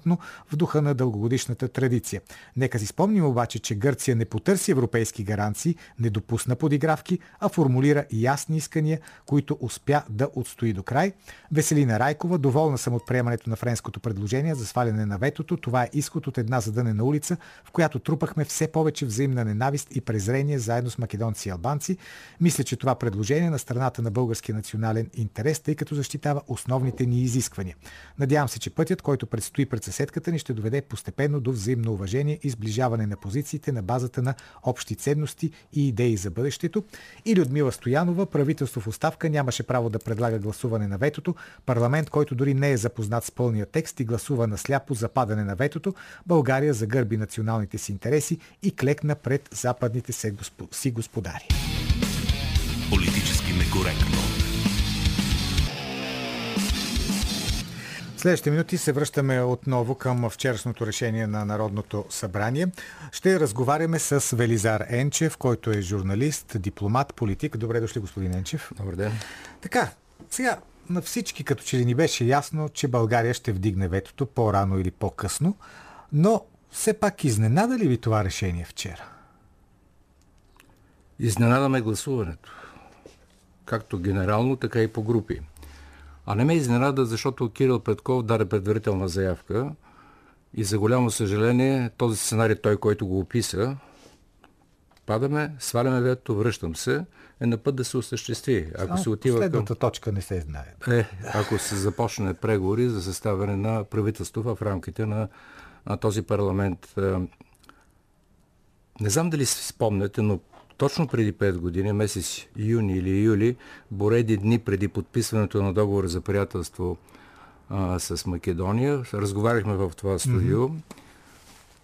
по-шармантно в духа на дългогодишната традиция. Нека си спомним обаче, че Гърция не потърси европейски гаранции, не допусна подигравки, а формулира ясни искания, които успя да отстои до край. Веселина Райкова, доволна съм от приемането на френското предложение за сваляне на ветото. Това е изход от една задънена улица, в която трупахме все повече взаимна ненавист и презрение заедно с македонци и албанци. Мисля, че това предложение на страната на българския национален интерес, тъй като защитава основните ни изисквания. Надявам се, че пътят, който предстои пред съседката ни, ще доведе постепенно до взаимно уважение и сближаване на позициите на базата на общи ценности и идеи за бъдещето. И Людмила Стоянова, правителство в оставка, нямаше право да предлага гласуване на ветото. Парламент, който дори не е запознат с пълния текст и гласува на сляпо за падане на ветото, България загърби националните си интереси и клекна пред западните си господари. Политически некоректно. Следващите минути се връщаме отново към вчерашното решение на Народното събрание. Ще разговаряме с Велизар Енчев, който е журналист, дипломат, политик. Добре дошли, господин Енчев. Добър ден. Така, сега на всички като че ли ни беше ясно, че България ще вдигне ветото по-рано или по-късно, но все пак изненада ли ви това решение вчера? Изненадаме гласуването. Както генерално, така и по групи. А не ме изненада, защото Кирил Петков даде предварителна заявка и за голямо съжаление този сценарий, той, който го описа, падаме, сваляме вето, връщам се, е на път да се осъществи. Ако се отива Следната към... точка не се знае. Е, ако се започне преговори за съставяне на правителство в рамките на, на този парламент. Е, не знам дали си спомняте, но точно преди 5 години, месец юни или юли, бореди дни преди подписването на договор за приятелство а, с Македония, разговаряхме в това студио mm-hmm.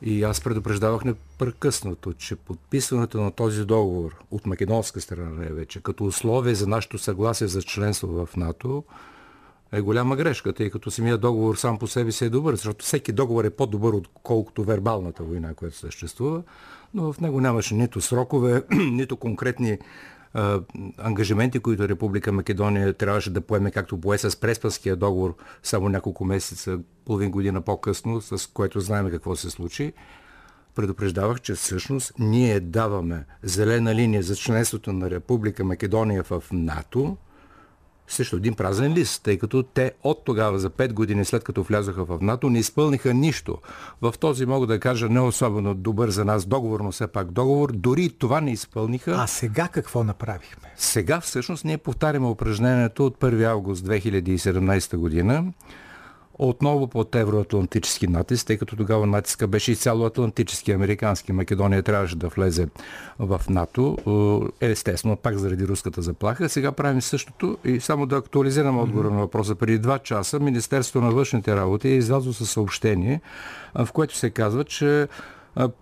и аз предупреждавах непрекъснато, че подписването на този договор от македонска страна е вече, като условие за нашето съгласие за членство в НАТО, е голяма грешка, тъй като самия договор сам по себе си е добър, защото всеки договор е по-добър, отколкото вербалната война, която съществува но в него нямаше нито срокове, нито конкретни а, ангажименти, които Република Македония трябваше да поеме, както пое с Преспанския договор само няколко месеца, половин година по-късно, с което знаем какво се случи. Предупреждавах, че всъщност ние даваме зелена линия за членството на Република Македония в НАТО, срещу един празен лист, тъй като те от тогава, за 5 години след като влязоха в НАТО, не изпълниха нищо. В този мога да кажа не особено добър за нас договор, но все пак договор, дори това не изпълниха. А сега какво направихме? Сега всъщност ние повтаряме упражнението от 1 август 2017 година отново под евроатлантически натиск, тъй като тогава натиска беше изцяло атлантически, американски. Македония трябваше да влезе в НАТО, е, естествено, пак заради руската заплаха. Сега правим същото и само да актуализирам отговора на въпроса. Преди два часа Министерството на външните работи е излязло със съобщение, в което се казва, че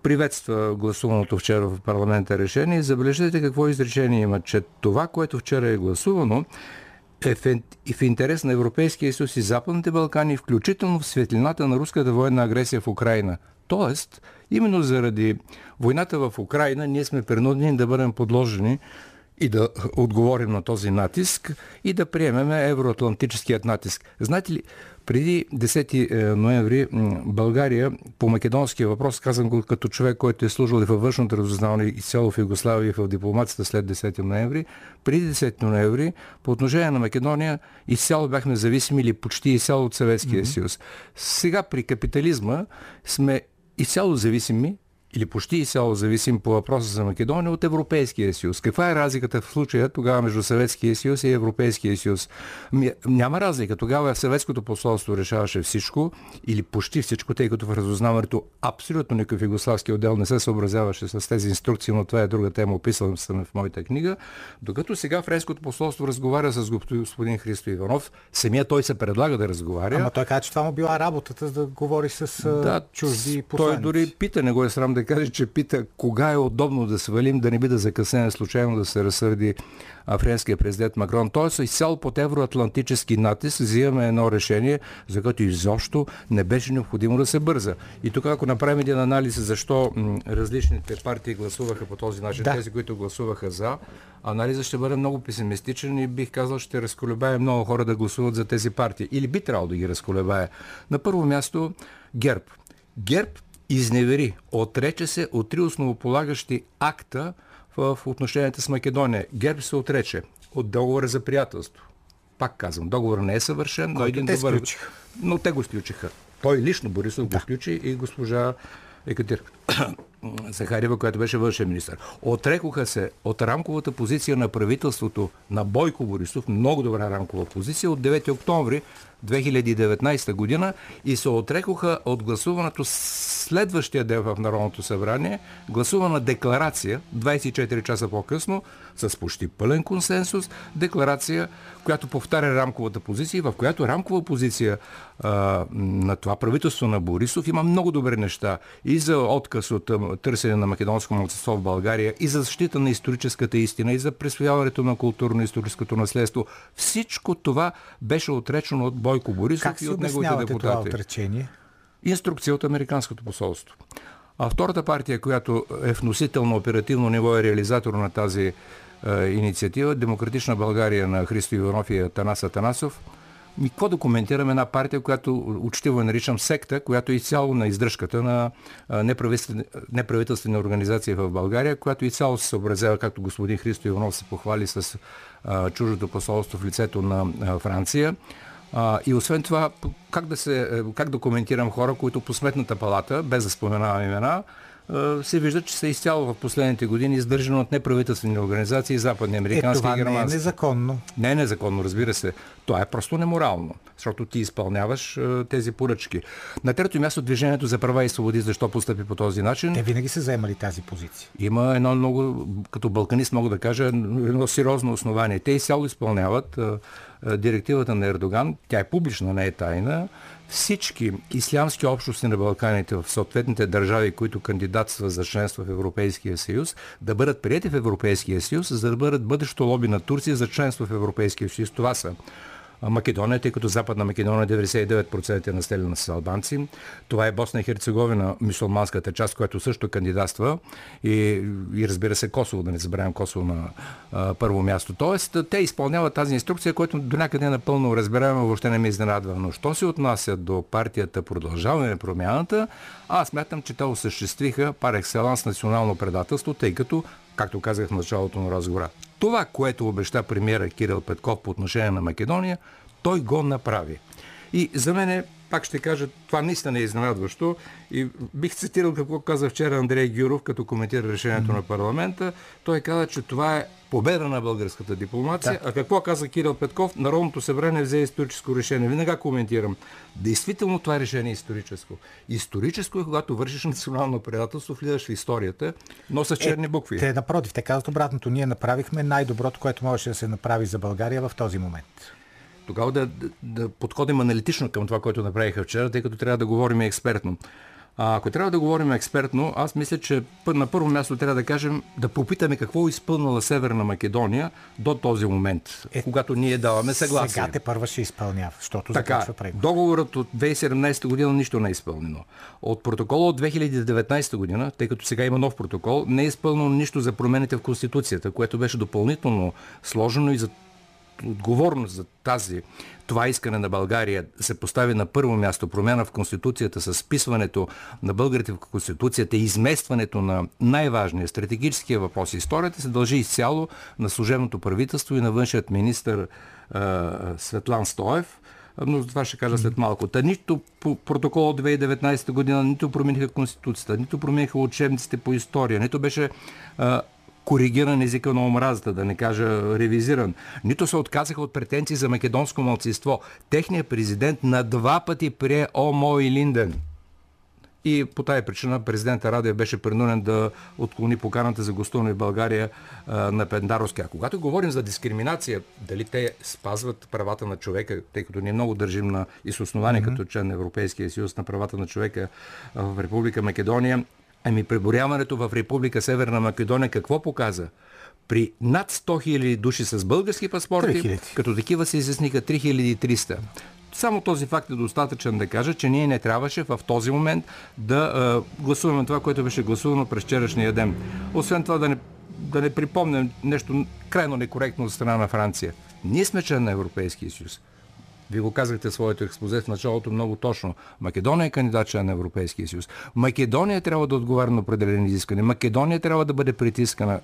приветства гласуваното вчера в парламента решение и забележете какво изречение има, че това, което вчера е гласувано, е в, интерес на Европейския съюз и Западните Балкани, включително в светлината на руската военна агресия в Украина. Тоест, именно заради войната в Украина, ние сме принудени да бъдем подложени и да отговорим на този натиск и да приемем евроатлантическият натиск. Знаете ли, преди 10 е, ноември България по македонския въпрос, казвам го като човек, който е служил и във външното разузнаване и цяло в Югославия и в дипломацията след 10 ноември, преди 10 ноември по отношение на Македония изцяло бяхме зависими или почти изцяло от Съветския mm-hmm. съюз. Сега при капитализма сме изцяло зависими или почти изцяло зависим по въпроса за Македония от Европейския съюз. Каква е разликата в случая тогава между Съветския съюз и Европейския съюз? Няма разлика. Тогава Съветското посолство решаваше всичко или почти всичко, тъй като в разузнаването абсолютно никакъв югославски отдел не се съобразяваше с тези инструкции, но това е друга тема, описвам съм в моята книга. Докато сега Френското посолство разговаря с господин Христо Иванов, самия той се предлага да разговаря. Ама той каза, че това му била работата, да говори с да, чужди посланици. Той дори пита, не го е срам да каже, че пита кога е удобно да свалим, да не би да закъснем случайно да се разсърди френския президент Макрон. Тоест, изцяло под евроатлантически натиск взимаме едно решение, за което изобщо не беше необходимо да се бърза. И тук, ако направим един анализ защо различните партии гласуваха по този начин, да. тези, които гласуваха за, анализът ще бъде много песимистичен и бих казал, ще разколебае много хора да гласуват за тези партии. Или би трябвало да ги разколебае. На първо място ГЕРБ. ГЕРБ изневери, отрече се от три основополагащи акта в отношенията с Македония. Герб се отрече от договора за приятелство. Пак казвам, договор не е съвършен, но един добър... Сключиха. Но те го сключиха. Той лично Борисов да. го включи и госпожа Екатер Захарева, която беше външен министр. Отрекоха се от рамковата позиция на правителството на Бойко Борисов, много добра рамкова позиция, от 9 октомври 2019 година и се отрекоха от гласуването следващия ден в Народното събрание, гласувана декларация 24 часа по-късно с почти пълен консенсус, декларация, която повтаря рамковата позиция, в която рамкова позиция а, на това правителство на Борисов има много добри неща и за отказ от търсене на македонско младсинство в България, и за защита на историческата истина, и за присвояването на културно-историческото наследство. Всичко това беше отречено от Бойко Борисов как и от неговите депутати. това отречение? Инструкция от Американското посолство. А втората партия, която е вносител на оперативно ниво и реализатор на тази е, инициатива, Демократична България на Христо Иванов и Атанас Атанасов, ми какво да коментираме? Една партия, която учтиво наричам секта, която е изцяло на издръжката на неправителствени, неправителствени организации в България, която изцяло се съобразява, както господин Христо Иванов се похвали с а, чуждото посолство в лицето на а, Франция. А, и освен това, как да, се, е, как да коментирам хора, които по сметната палата, без да споменавам имена, се вижда, че са изцяло в последните години издържани от неправителствени организации, западни, американски е, това и германски. не е незаконно. Не е незаконно, разбира се. Това е просто неморално, защото ти изпълняваш тези поръчки. На трето място Движението за права и свободи, защо постъпи по този начин? Те винаги са заемали тази позиция. Има едно много, като балканист мога да кажа, едно сериозно основание. Те изцяло изпълняват директивата на Ердоган, тя е публична, не е тайна, всички ислямски общности на Балканите в съответните държави, които кандидатстват за членство в Европейския съюз, да бъдат прияти в Европейския съюз, за да бъдат бъдещо лоби на Турция за членство в Европейския съюз. Това са Македония, тъй като Западна Македония 99% е населена с албанци. Това е Босна и Херцеговина, мусулманската част, която също кандидатства. И, и разбира се Косово, да не забравям Косово на а, първо място. Тоест, те изпълняват тази инструкция, която до някъде е напълно разбираемо, въобще не ме изненадва. Но що се отнася до партията Продължаване промяната, аз смятам, че те осъществиха пар екселанс национално предателство, тъй като, както казах в началото на разговора, Това, което обеща премиера Кирил Петков по отношение на Македония, той го направи. И за мен е пак ще кажа, това наистина не е изненадващо. И бих цитирал какво каза вчера Андрей Гюров, като коментира решението mm-hmm. на парламента. Той каза, че това е победа на българската дипломация. Да. А какво каза Кирил Петков? Народното събрание взе историческо решение. Винага коментирам. Действително това решение е историческо. Историческо е, когато вършиш национално предателство, влизаш в историята, но с черни е, букви. Те, напротив, те казват обратното. Ние направихме най-доброто, което можеше да се направи за България в този момент тогава да, да, да подходим аналитично към това, което направиха вчера, тъй като трябва да говорим експертно. А ако трябва да говорим експертно, аз мисля, че на първо място трябва да кажем, да попитаме какво е изпълнила Северна Македония до този момент, е, когато ние даваме съгласие. Сега те първа ще изпълнява, защото така. Договорът от 2017 година нищо не е изпълнено. От протокола от 2019 година, тъй като сега има нов протокол, не е изпълнено нищо за промените в Конституцията, което беше допълнително сложено и за отговорност за тази, това искане на България се постави на първо място промяна в Конституцията с списването на българите в Конституцията и изместването на най-важния стратегическия въпрос. Историята се дължи изцяло на служебното правителство и на външният министр Светлан Стоев, но за това ще кажа след малко. Та нито по протокол от 2019 година, нито промениха Конституцията, нито промениха учебниците по история, нито беше а, коригиран езика на омразата, да не кажа ревизиран. Нито се отказаха от претенции за македонско мълцинство. Техният президент на два пъти прие Омо и Линден. И по тая причина президента Радев беше принуден да отклони поканата за гостуване в България а, на Пендаровски. А когато говорим за дискриминация, дали те спазват правата на човека, тъй като ние много държим на и с основание mm-hmm. като член на Европейския съюз на правата на човека в Република Македония, Ами преборяването в Република Северна Македония какво показа? При над 100 000 души с български паспорти, 3000. като такива се изясниха 3300. Само този факт е достатъчен да кажа, че ние не трябваше в този момент да а, гласуваме това, което беше гласувано през вчерашния ден. Освен това да не, да не припомням нещо крайно некоректно от страна на Франция. Ние сме член на Европейския съюз. Вие го казахте в своето експозе в началото много точно. Македония е кандидат член на Европейския съюз. Македония трябва да отговаря на определени изисквания. Македония трябва да бъде притискана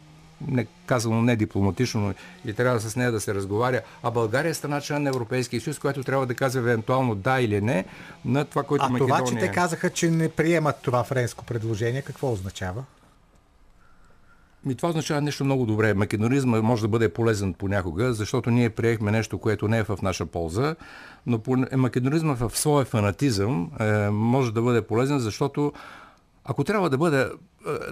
не, казано не дипломатично, но и трябва с нея да се разговаря. А България е страна член на Европейския съюз, която трябва да казва евентуално да или не на това, което а Македония... А това, че те казаха, че не приемат това френско предложение, какво означава? Ми това означава нещо много добре. Македонизма може да бъде полезен понякога, защото ние приехме нещо, което не е в наша полза, но македонизма в своя фанатизъм е, може да бъде полезен, защото ако трябва да бъде,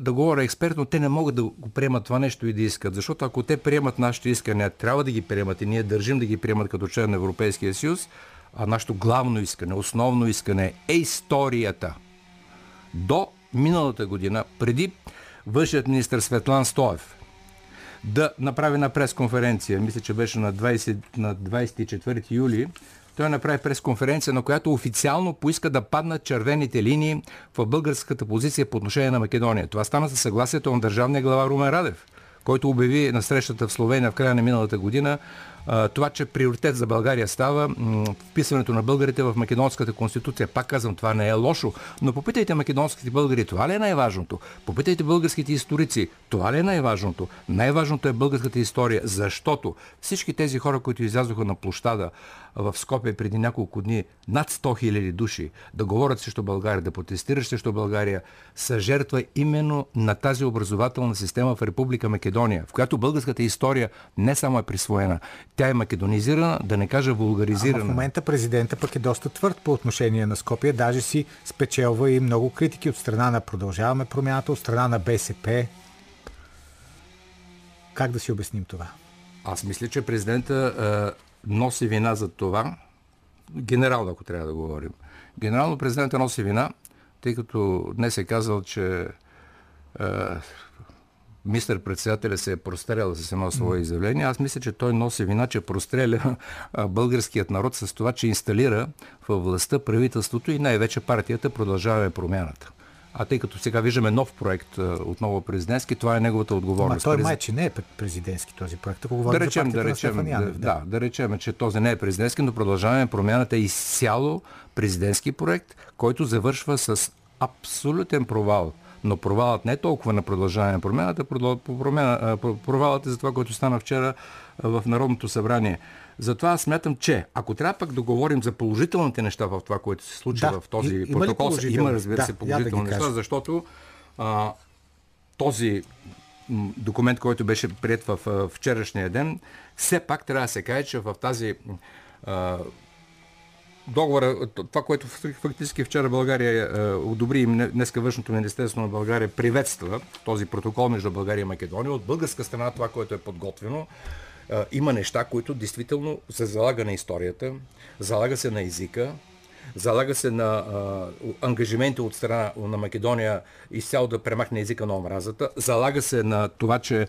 да говоря експертно, те не могат да го приемат това нещо и да искат. Защото ако те приемат нашите искания, трябва да ги приемат и ние държим да ги приемат като член на Европейския съюз, а нашето главно искане, основно искане е историята. До миналата година, преди външният министр Светлан Стоев да направи на пресконференция, мисля, че беше на, 20, на 24 юли, той направи пресконференция, на която официално поиска да паднат червените линии в българската позиция по отношение на Македония. Това стана със съгласието на държавния глава Румен Радев, който обяви на срещата в Словения в края на миналата година това, че приоритет за България става вписването на българите в македонската конституция. Пак казвам, това не е лошо, но попитайте македонските българи, това ли е най-важното? Попитайте българските историци, това ли е най-важното? Най-важното е българската история, защото всички тези хора, които излязоха на площада в Скопия преди няколко дни, над 100 000 души, да говорят срещу България, да протестират срещу България, са жертва именно на тази образователна система в Република Македония, в която българската история не само е присвоена, тя е македонизирана, да не кажа вулгаризирана. А в момента президента пък е доста твърд по отношение на Скопия, даже си спечелва и много критики от страна на Продължаваме промяната, от страна на БСП. Как да си обясним това? Аз мисля, че президента носи вина за това, генерално, ако трябва да говорим. Генерално президента носи вина, тъй като днес е казал, че е, мистър председателя се е прострелял с едно свое изявление. Аз мисля, че той носи вина, че простреля българският народ с това, че инсталира във властта правителството и най-вече партията Продължаваме промяната. А тъй като сега виждаме нов проект отново президентски, това е неговата отговорност. Ма той май, че не е президентски този проект. Ако да речем, да речем, Янев, да. да, да речем, че този не е президентски, но продължаваме промяната е изцяло президентски проект, който завършва с абсолютен провал Но провалът не е толкова на продължаване на промяната, провалът е за това, което стана вчера в Народното събрание. Затова аз смятам, че ако трябва пък да говорим за положителните неща в това, което се случи да. в този и, протокол, има, има разбира да, се положителни да неща, защото а, този документ, който беше прият в вчерашния ден, все пак трябва да се каже, че в тази а, договора, това, което фактически вчера България е, одобри и днеска Външното министерство на България приветства този протокол между България и Македония. От българска страна това, което е подготвено, е, има неща, които действително се залага на историята, залага се на езика, залага се на а, ангажименти от страна на Македония изцяло да премахне езика на омразата, залага се на това, че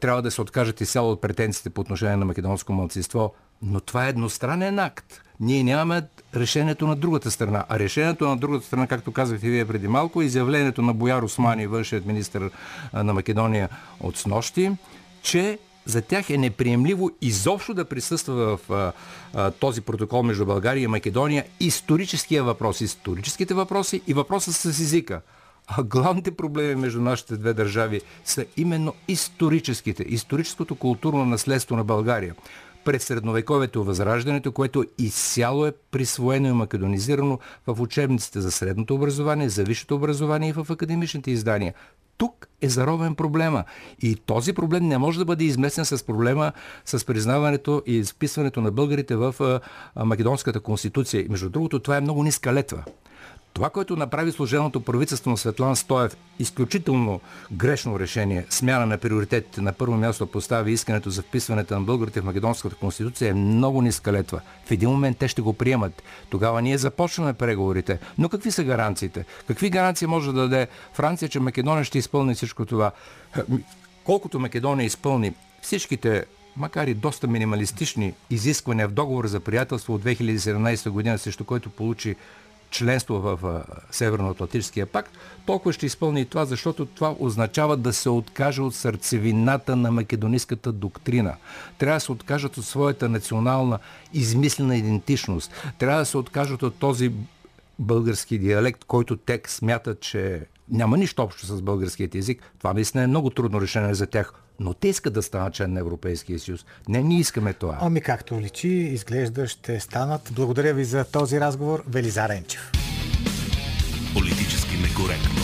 трябва да се откажат изцяло от претенциите по отношение на македонско мълцинство, но това е едностранен акт. Ние нямаме решението на другата страна. А решението на другата страна, както казахте вие преди малко, е изявлението на Бояр Османи, външният министр на Македония от снощи, че за тях е неприемливо изобщо да присъства в а, а, този протокол между България и Македония историческия въпрос, историческите въпроси и въпроса с езика. А главните проблеми между нашите две държави са именно историческите, историческото културно наследство на България през средновековието възраждането, което изцяло е присвоено и македонизирано в учебниците за средното образование, за висшето образование и в академичните издания. Тук е заровен проблема. И този проблем не може да бъде изместен с проблема с признаването и изписването на българите в Македонската конституция. Между другото, това е много ниска летва. Това, което направи служеното правителство на Светлан Стоев, изключително грешно решение, смяна на приоритетите, на първо място постави искането за вписването на българите в Македонската конституция, е много ниска летва. В един момент те ще го приемат. Тогава ние започваме преговорите. Но какви са гаранциите? Какви гаранции може да даде Франция, че Македония ще изпълни всичко това? Колкото Македония изпълни всичките макар и доста минималистични изисквания в договор за приятелство от 2017 година, срещу който получи членство в Северно-Атлантическия пакт, толкова ще изпълни и това, защото това означава да се откаже от сърцевината на македонийската доктрина. Трябва да се откажат от своята национална измислена идентичност. Трябва да се откажат от този български диалект, който те смятат, че няма нищо общо с българският език. Това наистина е много трудно решение за тях но те искат да станат член на Европейския съюз. Не, ние искаме това. Ами както личи, изглежда ще станат. Благодаря ви за този разговор. Велизар Енчев. Политически некоректно.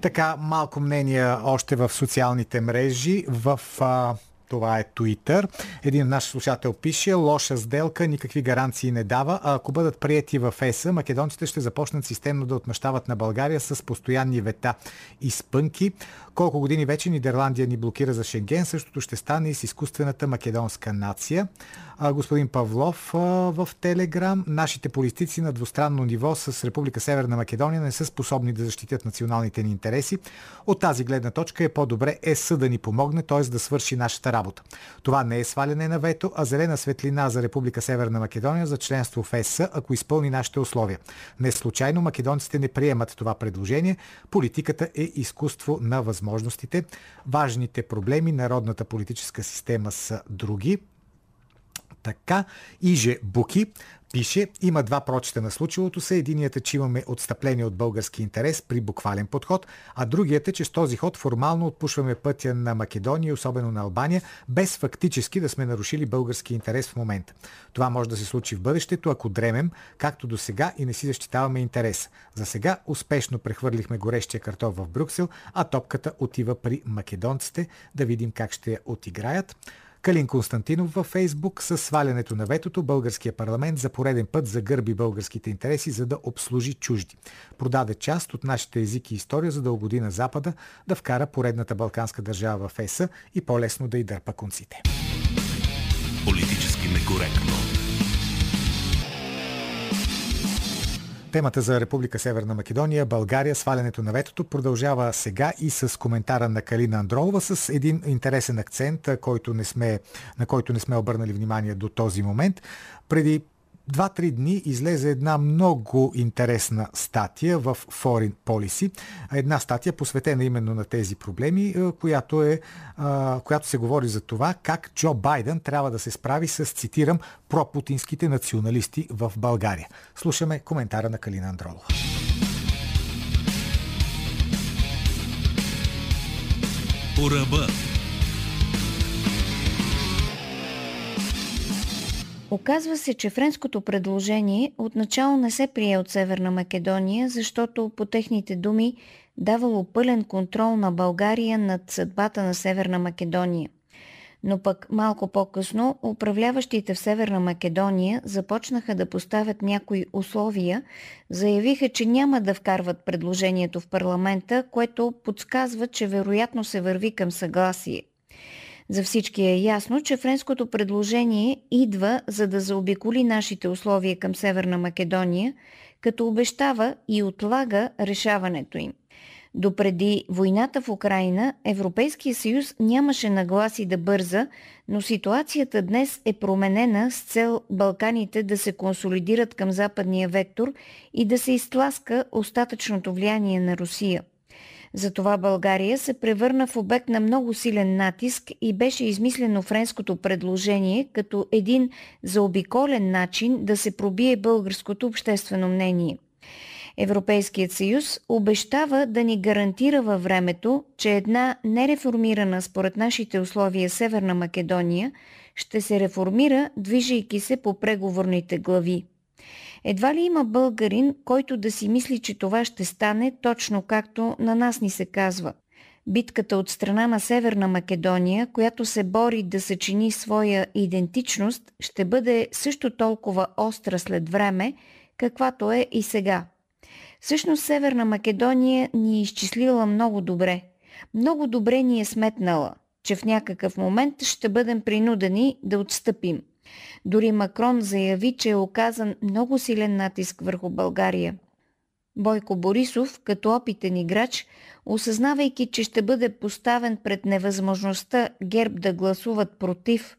Така, малко мнения още в социалните мрежи. В а, това е Twitter. Един наш слушател пише, лоша сделка, никакви гаранции не дава, а ако бъдат прияти в ЕСА, македонците ще започнат системно да отмъщават на България с постоянни вета и спънки. Колко години вече Нидерландия ни блокира за Шенген, същото ще стане и с изкуствената македонска нация. А, господин Павлов а, в Телеграм, нашите политици на двустранно ниво с Република Северна Македония не са способни да защитят националните ни интереси. От тази гледна точка е по-добре ЕС да ни помогне, т.е. да свърши нашата работа. Това не е сваляне на вето, а зелена светлина за Република Северна Македония за членство в ЕС, ако изпълни нашите условия. Не случайно македонците не приемат това предложение. Политиката е изкуство на възможностите. Важните проблеми народната политическа система са други. Така, Иже Буки Пише, има два прочета на случилото се. Единият е, че имаме отстъпление от български интерес при буквален подход, а другият е, че с този ход формално отпушваме пътя на Македония, особено на Албания, без фактически да сме нарушили български интерес в момента. Това може да се случи в бъдещето, ако дремем, както до сега и не си защитаваме интерес. За сега успешно прехвърлихме горещия картоф в Брюксел, а топката отива при македонците. Да видим как ще я отиграят. Калин Константинов във Фейсбук с свалянето на ветото българския парламент за пореден път загърби българските интереси, за да обслужи чужди. Продаде част от нашите езики и история, за да угоди на Запада да вкара поредната балканска държава в ЕСА и по-лесно да й дърпа конците. Политически некоректно. Темата за Република Северна Македония, България, свалянето на ветото продължава сега и с коментара на Калина Андролова с един интересен акцент, който не сме, на който не сме обърнали внимание до този момент. Преди два-три дни излезе една много интересна статия в Foreign Policy. Една статия посветена именно на тези проблеми, която, е, която се говори за това как Джо Байден трябва да се справи с, цитирам, пропутинските националисти в България. Слушаме коментара на Калина Андролова. По. Оказва се, че френското предложение отначало не се прие от Северна Македония, защото по техните думи давало пълен контрол на България над съдбата на Северна Македония. Но пък малко по-късно управляващите в Северна Македония започнаха да поставят някои условия, заявиха, че няма да вкарват предложението в парламента, което подсказва, че вероятно се върви към съгласие – за всички е ясно, че френското предложение идва за да заобиколи нашите условия към Северна Македония, като обещава и отлага решаването им. Допреди войната в Украина Европейския съюз нямаше нагласи да бърза, но ситуацията днес е променена с цел Балканите да се консолидират към западния вектор и да се изтласка остатъчното влияние на Русия – затова България се превърна в обект на много силен натиск и беше измислено френското предложение като един заобиколен начин да се пробие българското обществено мнение. Европейският съюз обещава да ни гарантира във времето, че една нереформирана според нашите условия Северна Македония ще се реформира, движейки се по преговорните глави. Едва ли има българин, който да си мисли, че това ще стане точно както на нас ни се казва. Битката от страна на Северна Македония, която се бори да съчини своя идентичност, ще бъде също толкова остра след време, каквато е и сега. Всъщност Северна Македония ни е изчислила много добре. Много добре ни е сметнала, че в някакъв момент ще бъдем принудени да отстъпим – дори Макрон заяви, че е оказан много силен натиск върху България. Бойко Борисов, като опитен играч, осъзнавайки, че ще бъде поставен пред невъзможността ГЕРБ да гласуват против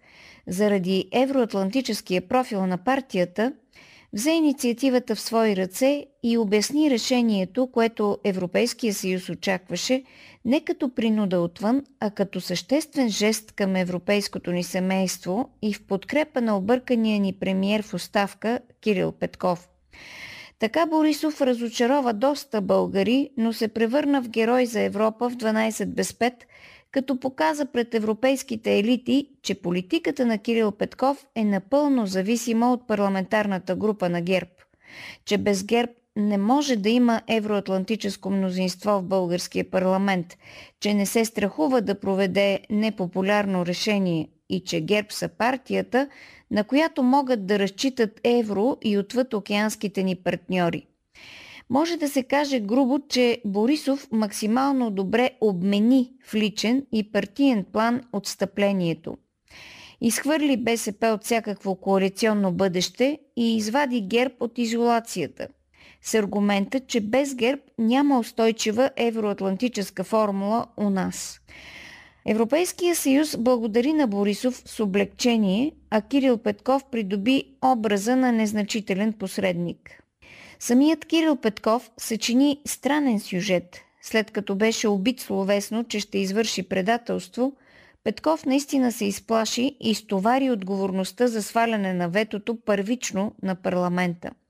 заради евроатлантическия профил на партията, взе инициативата в свои ръце и обясни решението, което Европейския съюз очакваше не като принуда отвън, а като съществен жест към европейското ни семейство и в подкрепа на объркания ни премиер в оставка Кирил Петков. Така Борисов разочарова доста българи, но се превърна в герой за Европа в 12 без 5, като показа пред европейските елити, че политиката на Кирил Петков е напълно зависима от парламентарната група на ГЕРБ, че без ГЕРБ не може да има евроатлантическо мнозинство в българския парламент, че не се страхува да проведе непопулярно решение и че ГЕРБ са партията, на която могат да разчитат евро и отвъд океанските ни партньори. Може да се каже грубо, че Борисов максимално добре обмени в личен и партиен план отстъплението. Изхвърли БСП от всякакво коалиционно бъдеще и извади ГЕРБ от изолацията – с аргумента, че без ГЕРБ няма устойчива евроатлантическа формула у нас. Европейския съюз благодари на Борисов с облегчение, а Кирил Петков придоби образа на незначителен посредник. Самият Кирил Петков съчини странен сюжет. След като беше убит словесно, че ще извърши предателство, Петков наистина се изплаши и стовари отговорността за сваляне на ветото първично на парламента –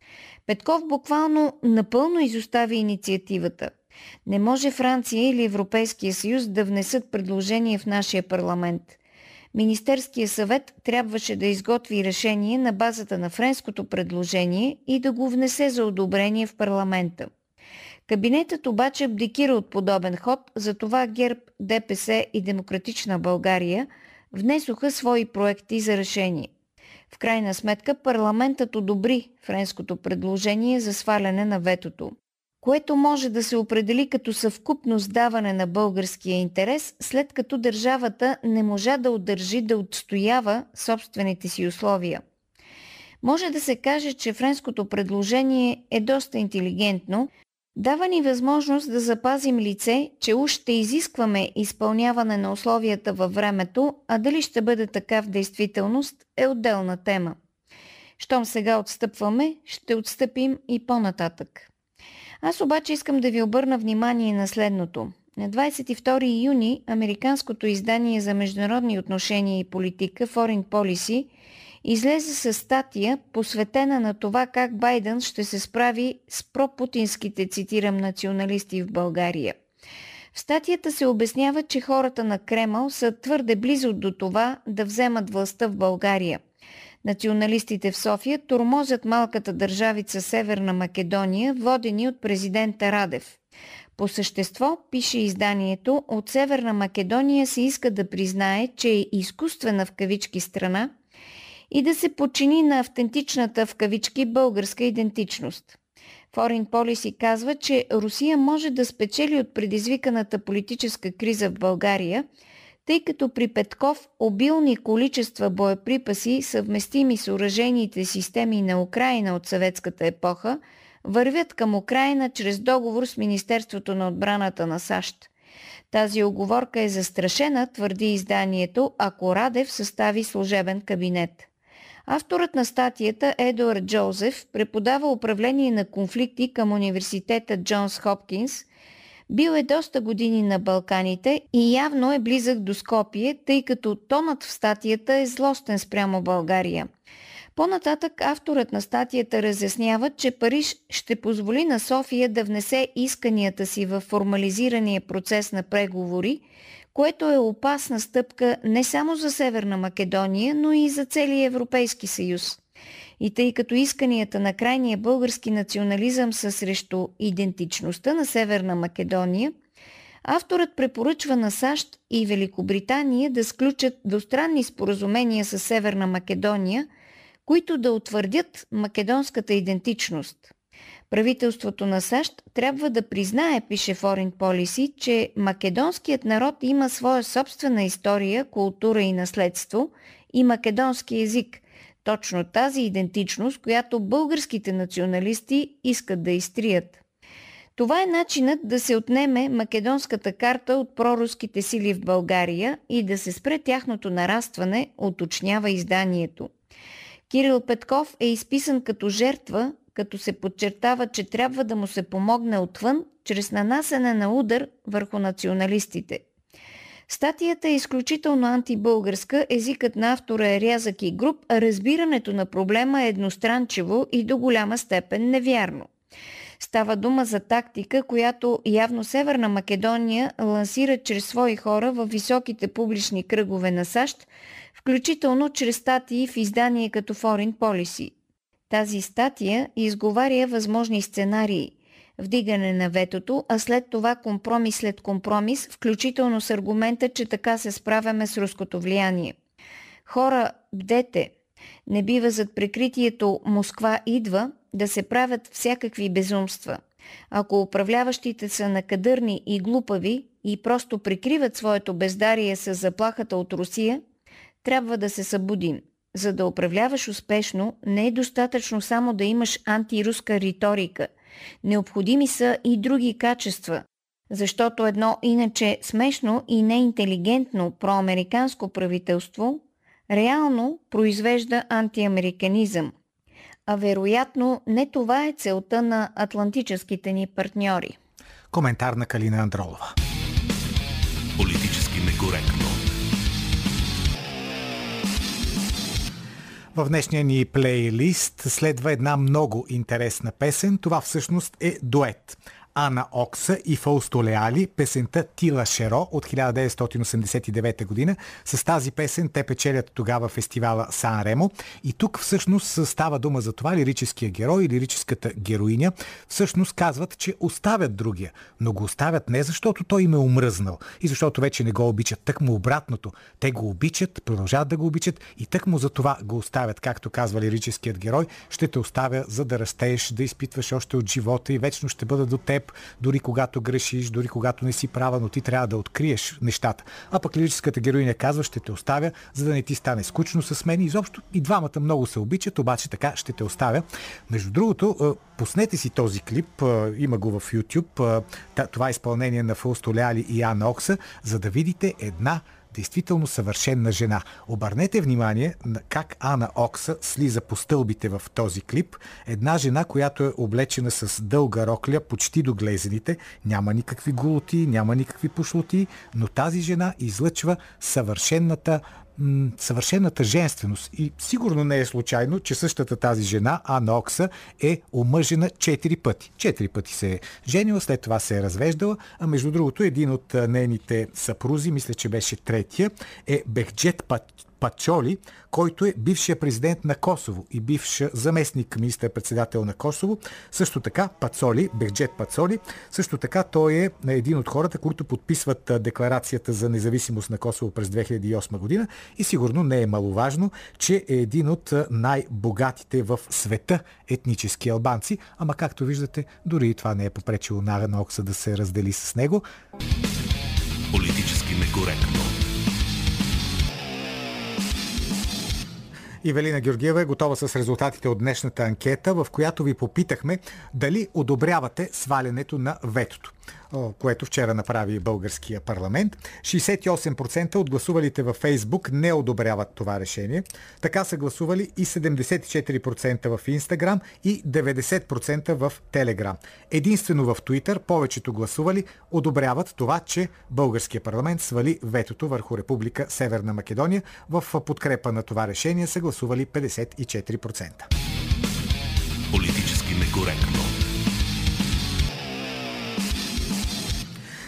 Петков буквално напълно изостави инициативата. Не може Франция или Европейския съюз да внесат предложение в нашия парламент. Министерския съвет трябваше да изготви решение на базата на френското предложение и да го внесе за одобрение в парламента. Кабинетът обаче абдикира от подобен ход, затова ГЕРБ, ДПС и Демократична България внесоха свои проекти за решение. В крайна сметка парламентът одобри френското предложение за сваляне на ветото, което може да се определи като съвкупност даване на българския интерес, след като държавата не можа да удържи да отстоява собствените си условия. Може да се каже, че френското предложение е доста интелигентно – Дава ни възможност да запазим лице, че уж ще изискваме изпълняване на условията във времето, а дали ще бъде така в действителност е отделна тема. Щом сега отстъпваме, ще отстъпим и по-нататък. Аз обаче искам да ви обърна внимание на следното. На 22 юни американското издание за международни отношения и политика Foreign Policy излезе с статия, посветена на това как Байден ще се справи с пропутинските, цитирам, националисти в България. В статията се обяснява, че хората на Кремъл са твърде близо до това да вземат властта в България. Националистите в София тормозят малката държавица Северна Македония, водени от президента Радев. По същество, пише изданието, от Северна Македония се иска да признае, че е изкуствена в кавички страна и да се подчини на автентичната в кавички българска идентичност. Foreign Policy казва, че Русия може да спечели от предизвиканата политическа криза в България, тъй като при Петков обилни количества боеприпаси, съвместими с уражените системи на Украина от съветската епоха, вървят към Украина чрез договор с Министерството на отбраната на САЩ. Тази оговорка е застрашена, твърди изданието, ако Радев състави служебен кабинет. Авторът на статията Едуард Джозеф преподава управление на конфликти към университета Джонс Хопкинс, бил е доста години на Балканите и явно е близък до Скопие, тъй като тонът в статията е злостен спрямо България. По-нататък авторът на статията разяснява, че Париж ще позволи на София да внесе исканията си в формализирания процес на преговори – което е опасна стъпка не само за Северна Македония, но и за целия Европейски съюз. И тъй като исканията на крайния български национализъм са срещу идентичността на Северна Македония, авторът препоръчва на САЩ и Великобритания да сключат двустранни споразумения с Северна Македония, които да утвърдят македонската идентичност – Правителството на САЩ трябва да признае, пише Foreign Policy, че македонският народ има своя собствена история, култура и наследство и македонски език. Точно тази идентичност, която българските националисти искат да изтрият. Това е начинът да се отнеме македонската карта от проруските сили в България и да се спре тяхното нарастване, уточнява изданието. Кирил Петков е изписан като жертва като се подчертава, че трябва да му се помогне отвън, чрез нанасене на удар върху националистите. Статията е изключително антибългарска, езикът на автора е рязък и груб, а разбирането на проблема е едностранчиво и до голяма степен невярно. Става дума за тактика, която явно Северна Македония лансира чрез свои хора в високите публични кръгове на САЩ, включително чрез статии в издание като Foreign Policy. Тази статия изговаря възможни сценарии – вдигане на ветото, а след това компромис след компромис, включително с аргумента, че така се справяме с руското влияние. Хора, бдете! Не бива зад прикритието Москва идва да се правят всякакви безумства. Ако управляващите са накадърни и глупави и просто прикриват своето бездарие с заплахата от Русия, трябва да се събудим – за да управляваш успешно, не е достатъчно само да имаш антируска риторика. Необходими са и други качества, защото едно иначе смешно и неинтелигентно проамериканско правителство реално произвежда антиамериканизъм. А вероятно не това е целта на атлантическите ни партньори. Коментар на Калина Андролова. Политически В днешния ни плейлист следва една много интересна песен. Това всъщност е дует. Ана Окса и Фаусто Леали, песента Тила Шеро от 1989 година. С тази песен те печелят тогава фестивала Сан Ремо. И тук всъщност става дума за това лирическия герой и лирическата героиня всъщност казват, че оставят другия. Но го оставят не защото той им е омръзнал и защото вече не го обичат. Тък му обратното. Те го обичат, продължават да го обичат и тък му за това го оставят, както казва лирическият герой. Ще те оставя за да растееш, да изпитваш още от живота и вечно ще бъда до теб дори когато грешиш, дори когато не си права, но ти трябва да откриеш нещата. А пък лирическата героиня казва, ще те оставя, за да не ти стане скучно с мен. Изобщо и двамата много се обичат, обаче така ще те оставя. Между другото, пуснете си този клип, има го в YouTube, това е изпълнение на Фаустоляли и Ана Окса, за да видите една действително съвършенна жена. Обърнете внимание на как Ана Окса слиза по стълбите в този клип. Една жена, която е облечена с дълга рокля, почти до глезените, няма никакви голоти, няма никакви пошлоти, но тази жена излъчва съвършенната съвършената женственост. И сигурно не е случайно, че същата тази жена, Ана Окса, е омъжена четири пъти. Четири пъти се е женила, след това се е развеждала, а между другото един от нейните съпрузи, мисля, че беше третия, е Бехджет Пачоли, който е бившия президент на Косово и бивш заместник министър-председател на Косово. Също така Пацоли, Бехджет Пацоли, също така той е един от хората, които подписват декларацията за независимост на Косово през 2008 година и сигурно не е маловажно, че е един от най-богатите в света етнически албанци, ама както виждате, дори и това не е попречило на Окса да се раздели с него. Политически некоректно. Ивелина Георгиева е готова с резултатите от днешната анкета, в която ви попитахме дали одобрявате свалянето на ветото което вчера направи българския парламент. 68% от гласувалите във Фейсбук не одобряват това решение. Така са гласували и 74% в Инстаграм и 90% в Телеграм. Единствено в Твитър повечето гласували одобряват това, че българския парламент свали ветото върху Република Северна Македония. В подкрепа на това решение са гласували 54%. Политически некоректно.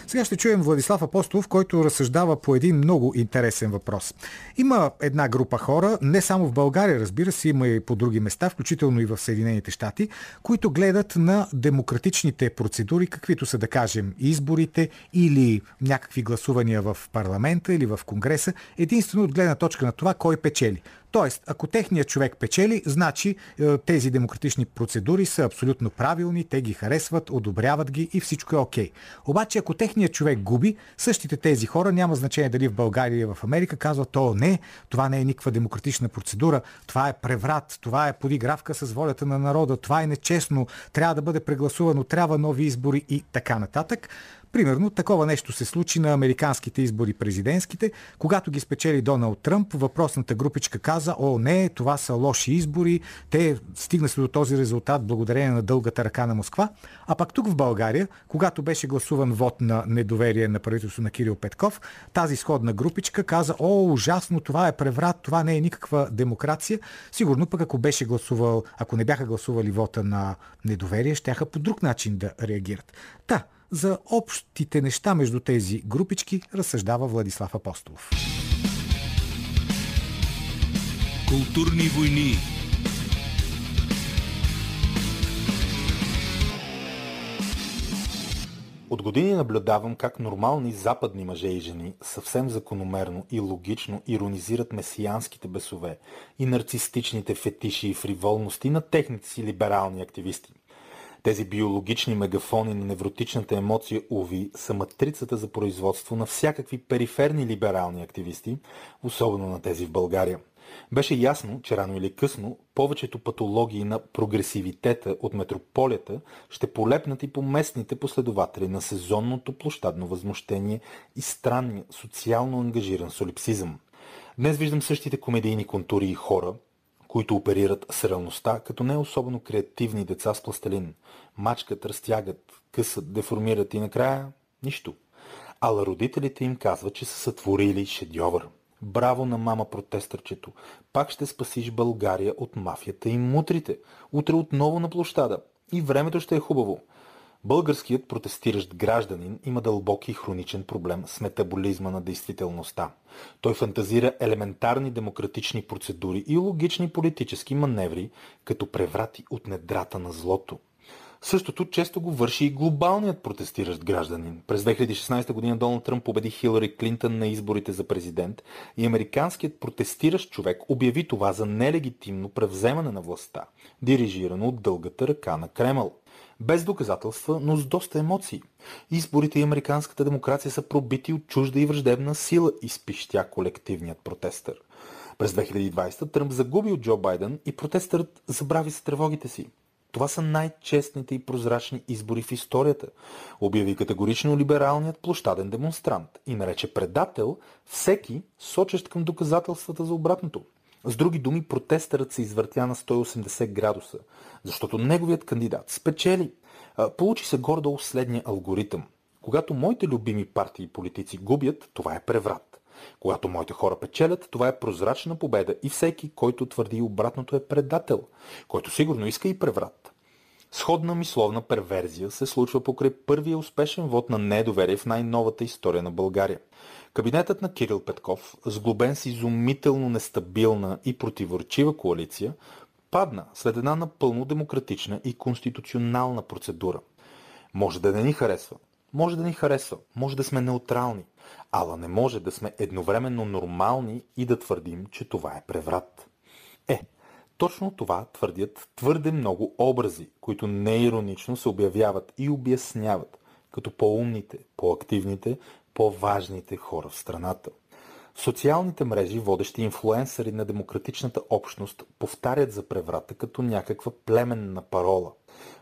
Сега ще чуем Владислав Апостолов, който разсъждава по един много интересен въпрос. Има една група хора, не само в България, разбира се, има и по други места, включително и в Съединените щати, които гледат на демократичните процедури, каквито са да кажем изборите или някакви гласувания в парламента или в Конгреса, единствено от гледна точка на това кой печели. Тоест, ако техният човек печели, значи е, тези демократични процедури са абсолютно правилни, те ги харесват, одобряват ги и всичко е окей. Okay. Обаче, ако техният човек губи, същите тези хора, няма значение дали в България или в Америка, казват, то не, това не е никаква демократична процедура, това е преврат, това е подигравка с волята на народа, това е нечестно, трябва да бъде прегласувано, трябва нови избори и така нататък. Примерно, такова нещо се случи на американските избори президентските. Когато ги спечели Доналд Тръмп, въпросната групичка каза, о, не, това са лоши избори, те стигна се до този резултат благодарение на дългата ръка на Москва. А пак тук в България, когато беше гласуван вод на недоверие на правителство на Кирил Петков, тази сходна групичка каза, о, ужасно, това е преврат, това не е никаква демокрация. Сигурно пък ако беше гласувал, ако не бяха гласували вота на недоверие, щяха по друг начин да реагират. Та, за общите неща между тези групички разсъждава Владислав Апостолов. Културни войни От години наблюдавам как нормални западни мъже и жени съвсем закономерно и логично иронизират месианските бесове и нарцистичните фетиши и фриволности на техните си либерални активисти. Тези биологични мегафони на невротичната емоция, уви, са матрицата за производство на всякакви периферни либерални активисти, особено на тези в България. Беше ясно, че рано или късно повечето патологии на прогресивитета от метрополията ще полепнат и по местните последователи на сезонното площадно възмущение и странния социално ангажиран солипсизъм. Днес виждам същите комедийни контури и хора, които оперират с реалността, като не особено креативни деца с пластелин. Мачкат, разтягат, късат, деформират и накрая нищо. Ала родителите им казват, че са сътворили шедьовър. Браво на мама протестърчето. Пак ще спасиш България от мафията и мутрите. Утре отново на площада. И времето ще е хубаво. Българският протестиращ гражданин има дълбоки и хроничен проблем с метаболизма на действителността. Той фантазира елементарни демократични процедури и логични политически маневри, като преврати от недрата на злото. Същото често го върши и глобалният протестиращ гражданин. През 2016 година Доналд Тръмп победи Хилари Клинтън на изборите за президент и американският протестиращ човек обяви това за нелегитимно превземане на властта, дирижирано от дългата ръка на Кремъл без доказателства, но с доста емоции. Изборите и американската демокрация са пробити от чужда и враждебна сила, изпищя колективният протестър. През 2020 Тръмп загуби от Джо Байден и протестърът забрави се тревогите си. Това са най-честните и прозрачни избори в историята, обяви категорично либералният площаден демонстрант и нарече предател всеки, сочещ към доказателствата за обратното. С други думи, протестърът се извъртя на 180 градуса, защото неговият кандидат спечели. Получи се гордо следния алгоритъм. Когато моите любими партии и политици губят, това е преврат. Когато моите хора печелят, това е прозрачна победа и всеки, който твърди обратното е предател, който сигурно иска и преврат. Сходна мисловна перверзия се случва покрай първия успешен вод на недоверие в най-новата история на България. Кабинетът на Кирил Петков, сглобен с изумително нестабилна и противоречива коалиция, падна след една напълно демократична и конституционална процедура. Може да не ни харесва, може да ни харесва, може да сме неутрални, ала не може да сме едновременно нормални и да твърдим, че това е преврат. Е, точно това твърдят твърде много образи, които неиронично се обявяват и обясняват като по-умните, по-активните, по-важните хора в страната. Социалните мрежи, водещи инфлуенсъри на демократичната общност, повтарят за преврата като някаква племенна парола.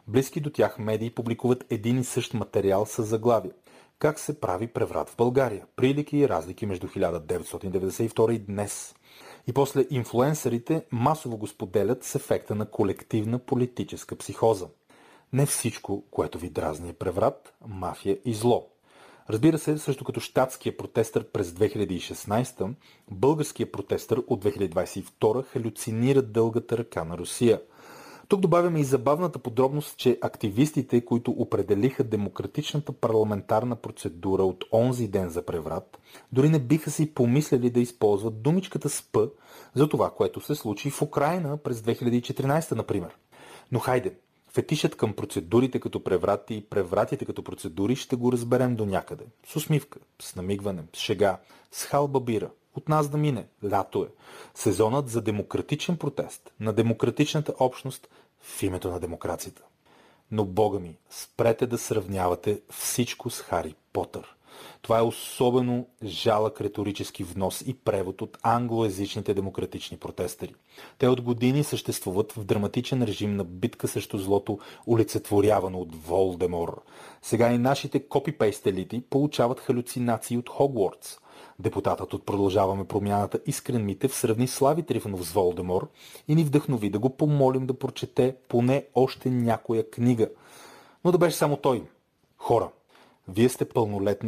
Близки до тях медии публикуват един и същ материал с заглавие. Как се прави преврат в България? Прилики и разлики между 1992 и днес. И после инфлуенсърите масово го споделят с ефекта на колективна политическа психоза. Не всичко, което ви дразни е преврат, мафия и зло. Разбира се, също като щатския протестър през 2016, българския протестър от 2022 халюцинира дългата ръка на Русия. Тук добавяме и забавната подробност, че активистите, които определиха демократичната парламентарна процедура от онзи ден за преврат, дори не биха си помисляли да използват думичката СП за това, което се случи в Украина през 2014, например. Но хайде, Фетишът към процедурите като преврати и превратите като процедури ще го разберем до някъде. С усмивка, с намигване, с шега, с халба бира. От нас да мине. Лято е. Сезонът за демократичен протест на демократичната общност в името на демокрацията. Но, бога ми, спрете да сравнявате всичко с Хари Потър. Това е особено жалък риторически внос и превод от англоязичните демократични протестъри. Те от години съществуват в драматичен режим на битка срещу злото, олицетворявано от Волдемор. Сега и нашите копипейст елити получават халюцинации от Хогвартс. Депутатът от Продължаваме промяната Искрен Митев сравни Слави Трифонов с Волдемор и ни вдъхнови да го помолим да прочете поне още някоя книга. Но да беше само той. Хора, вие сте пълнолетни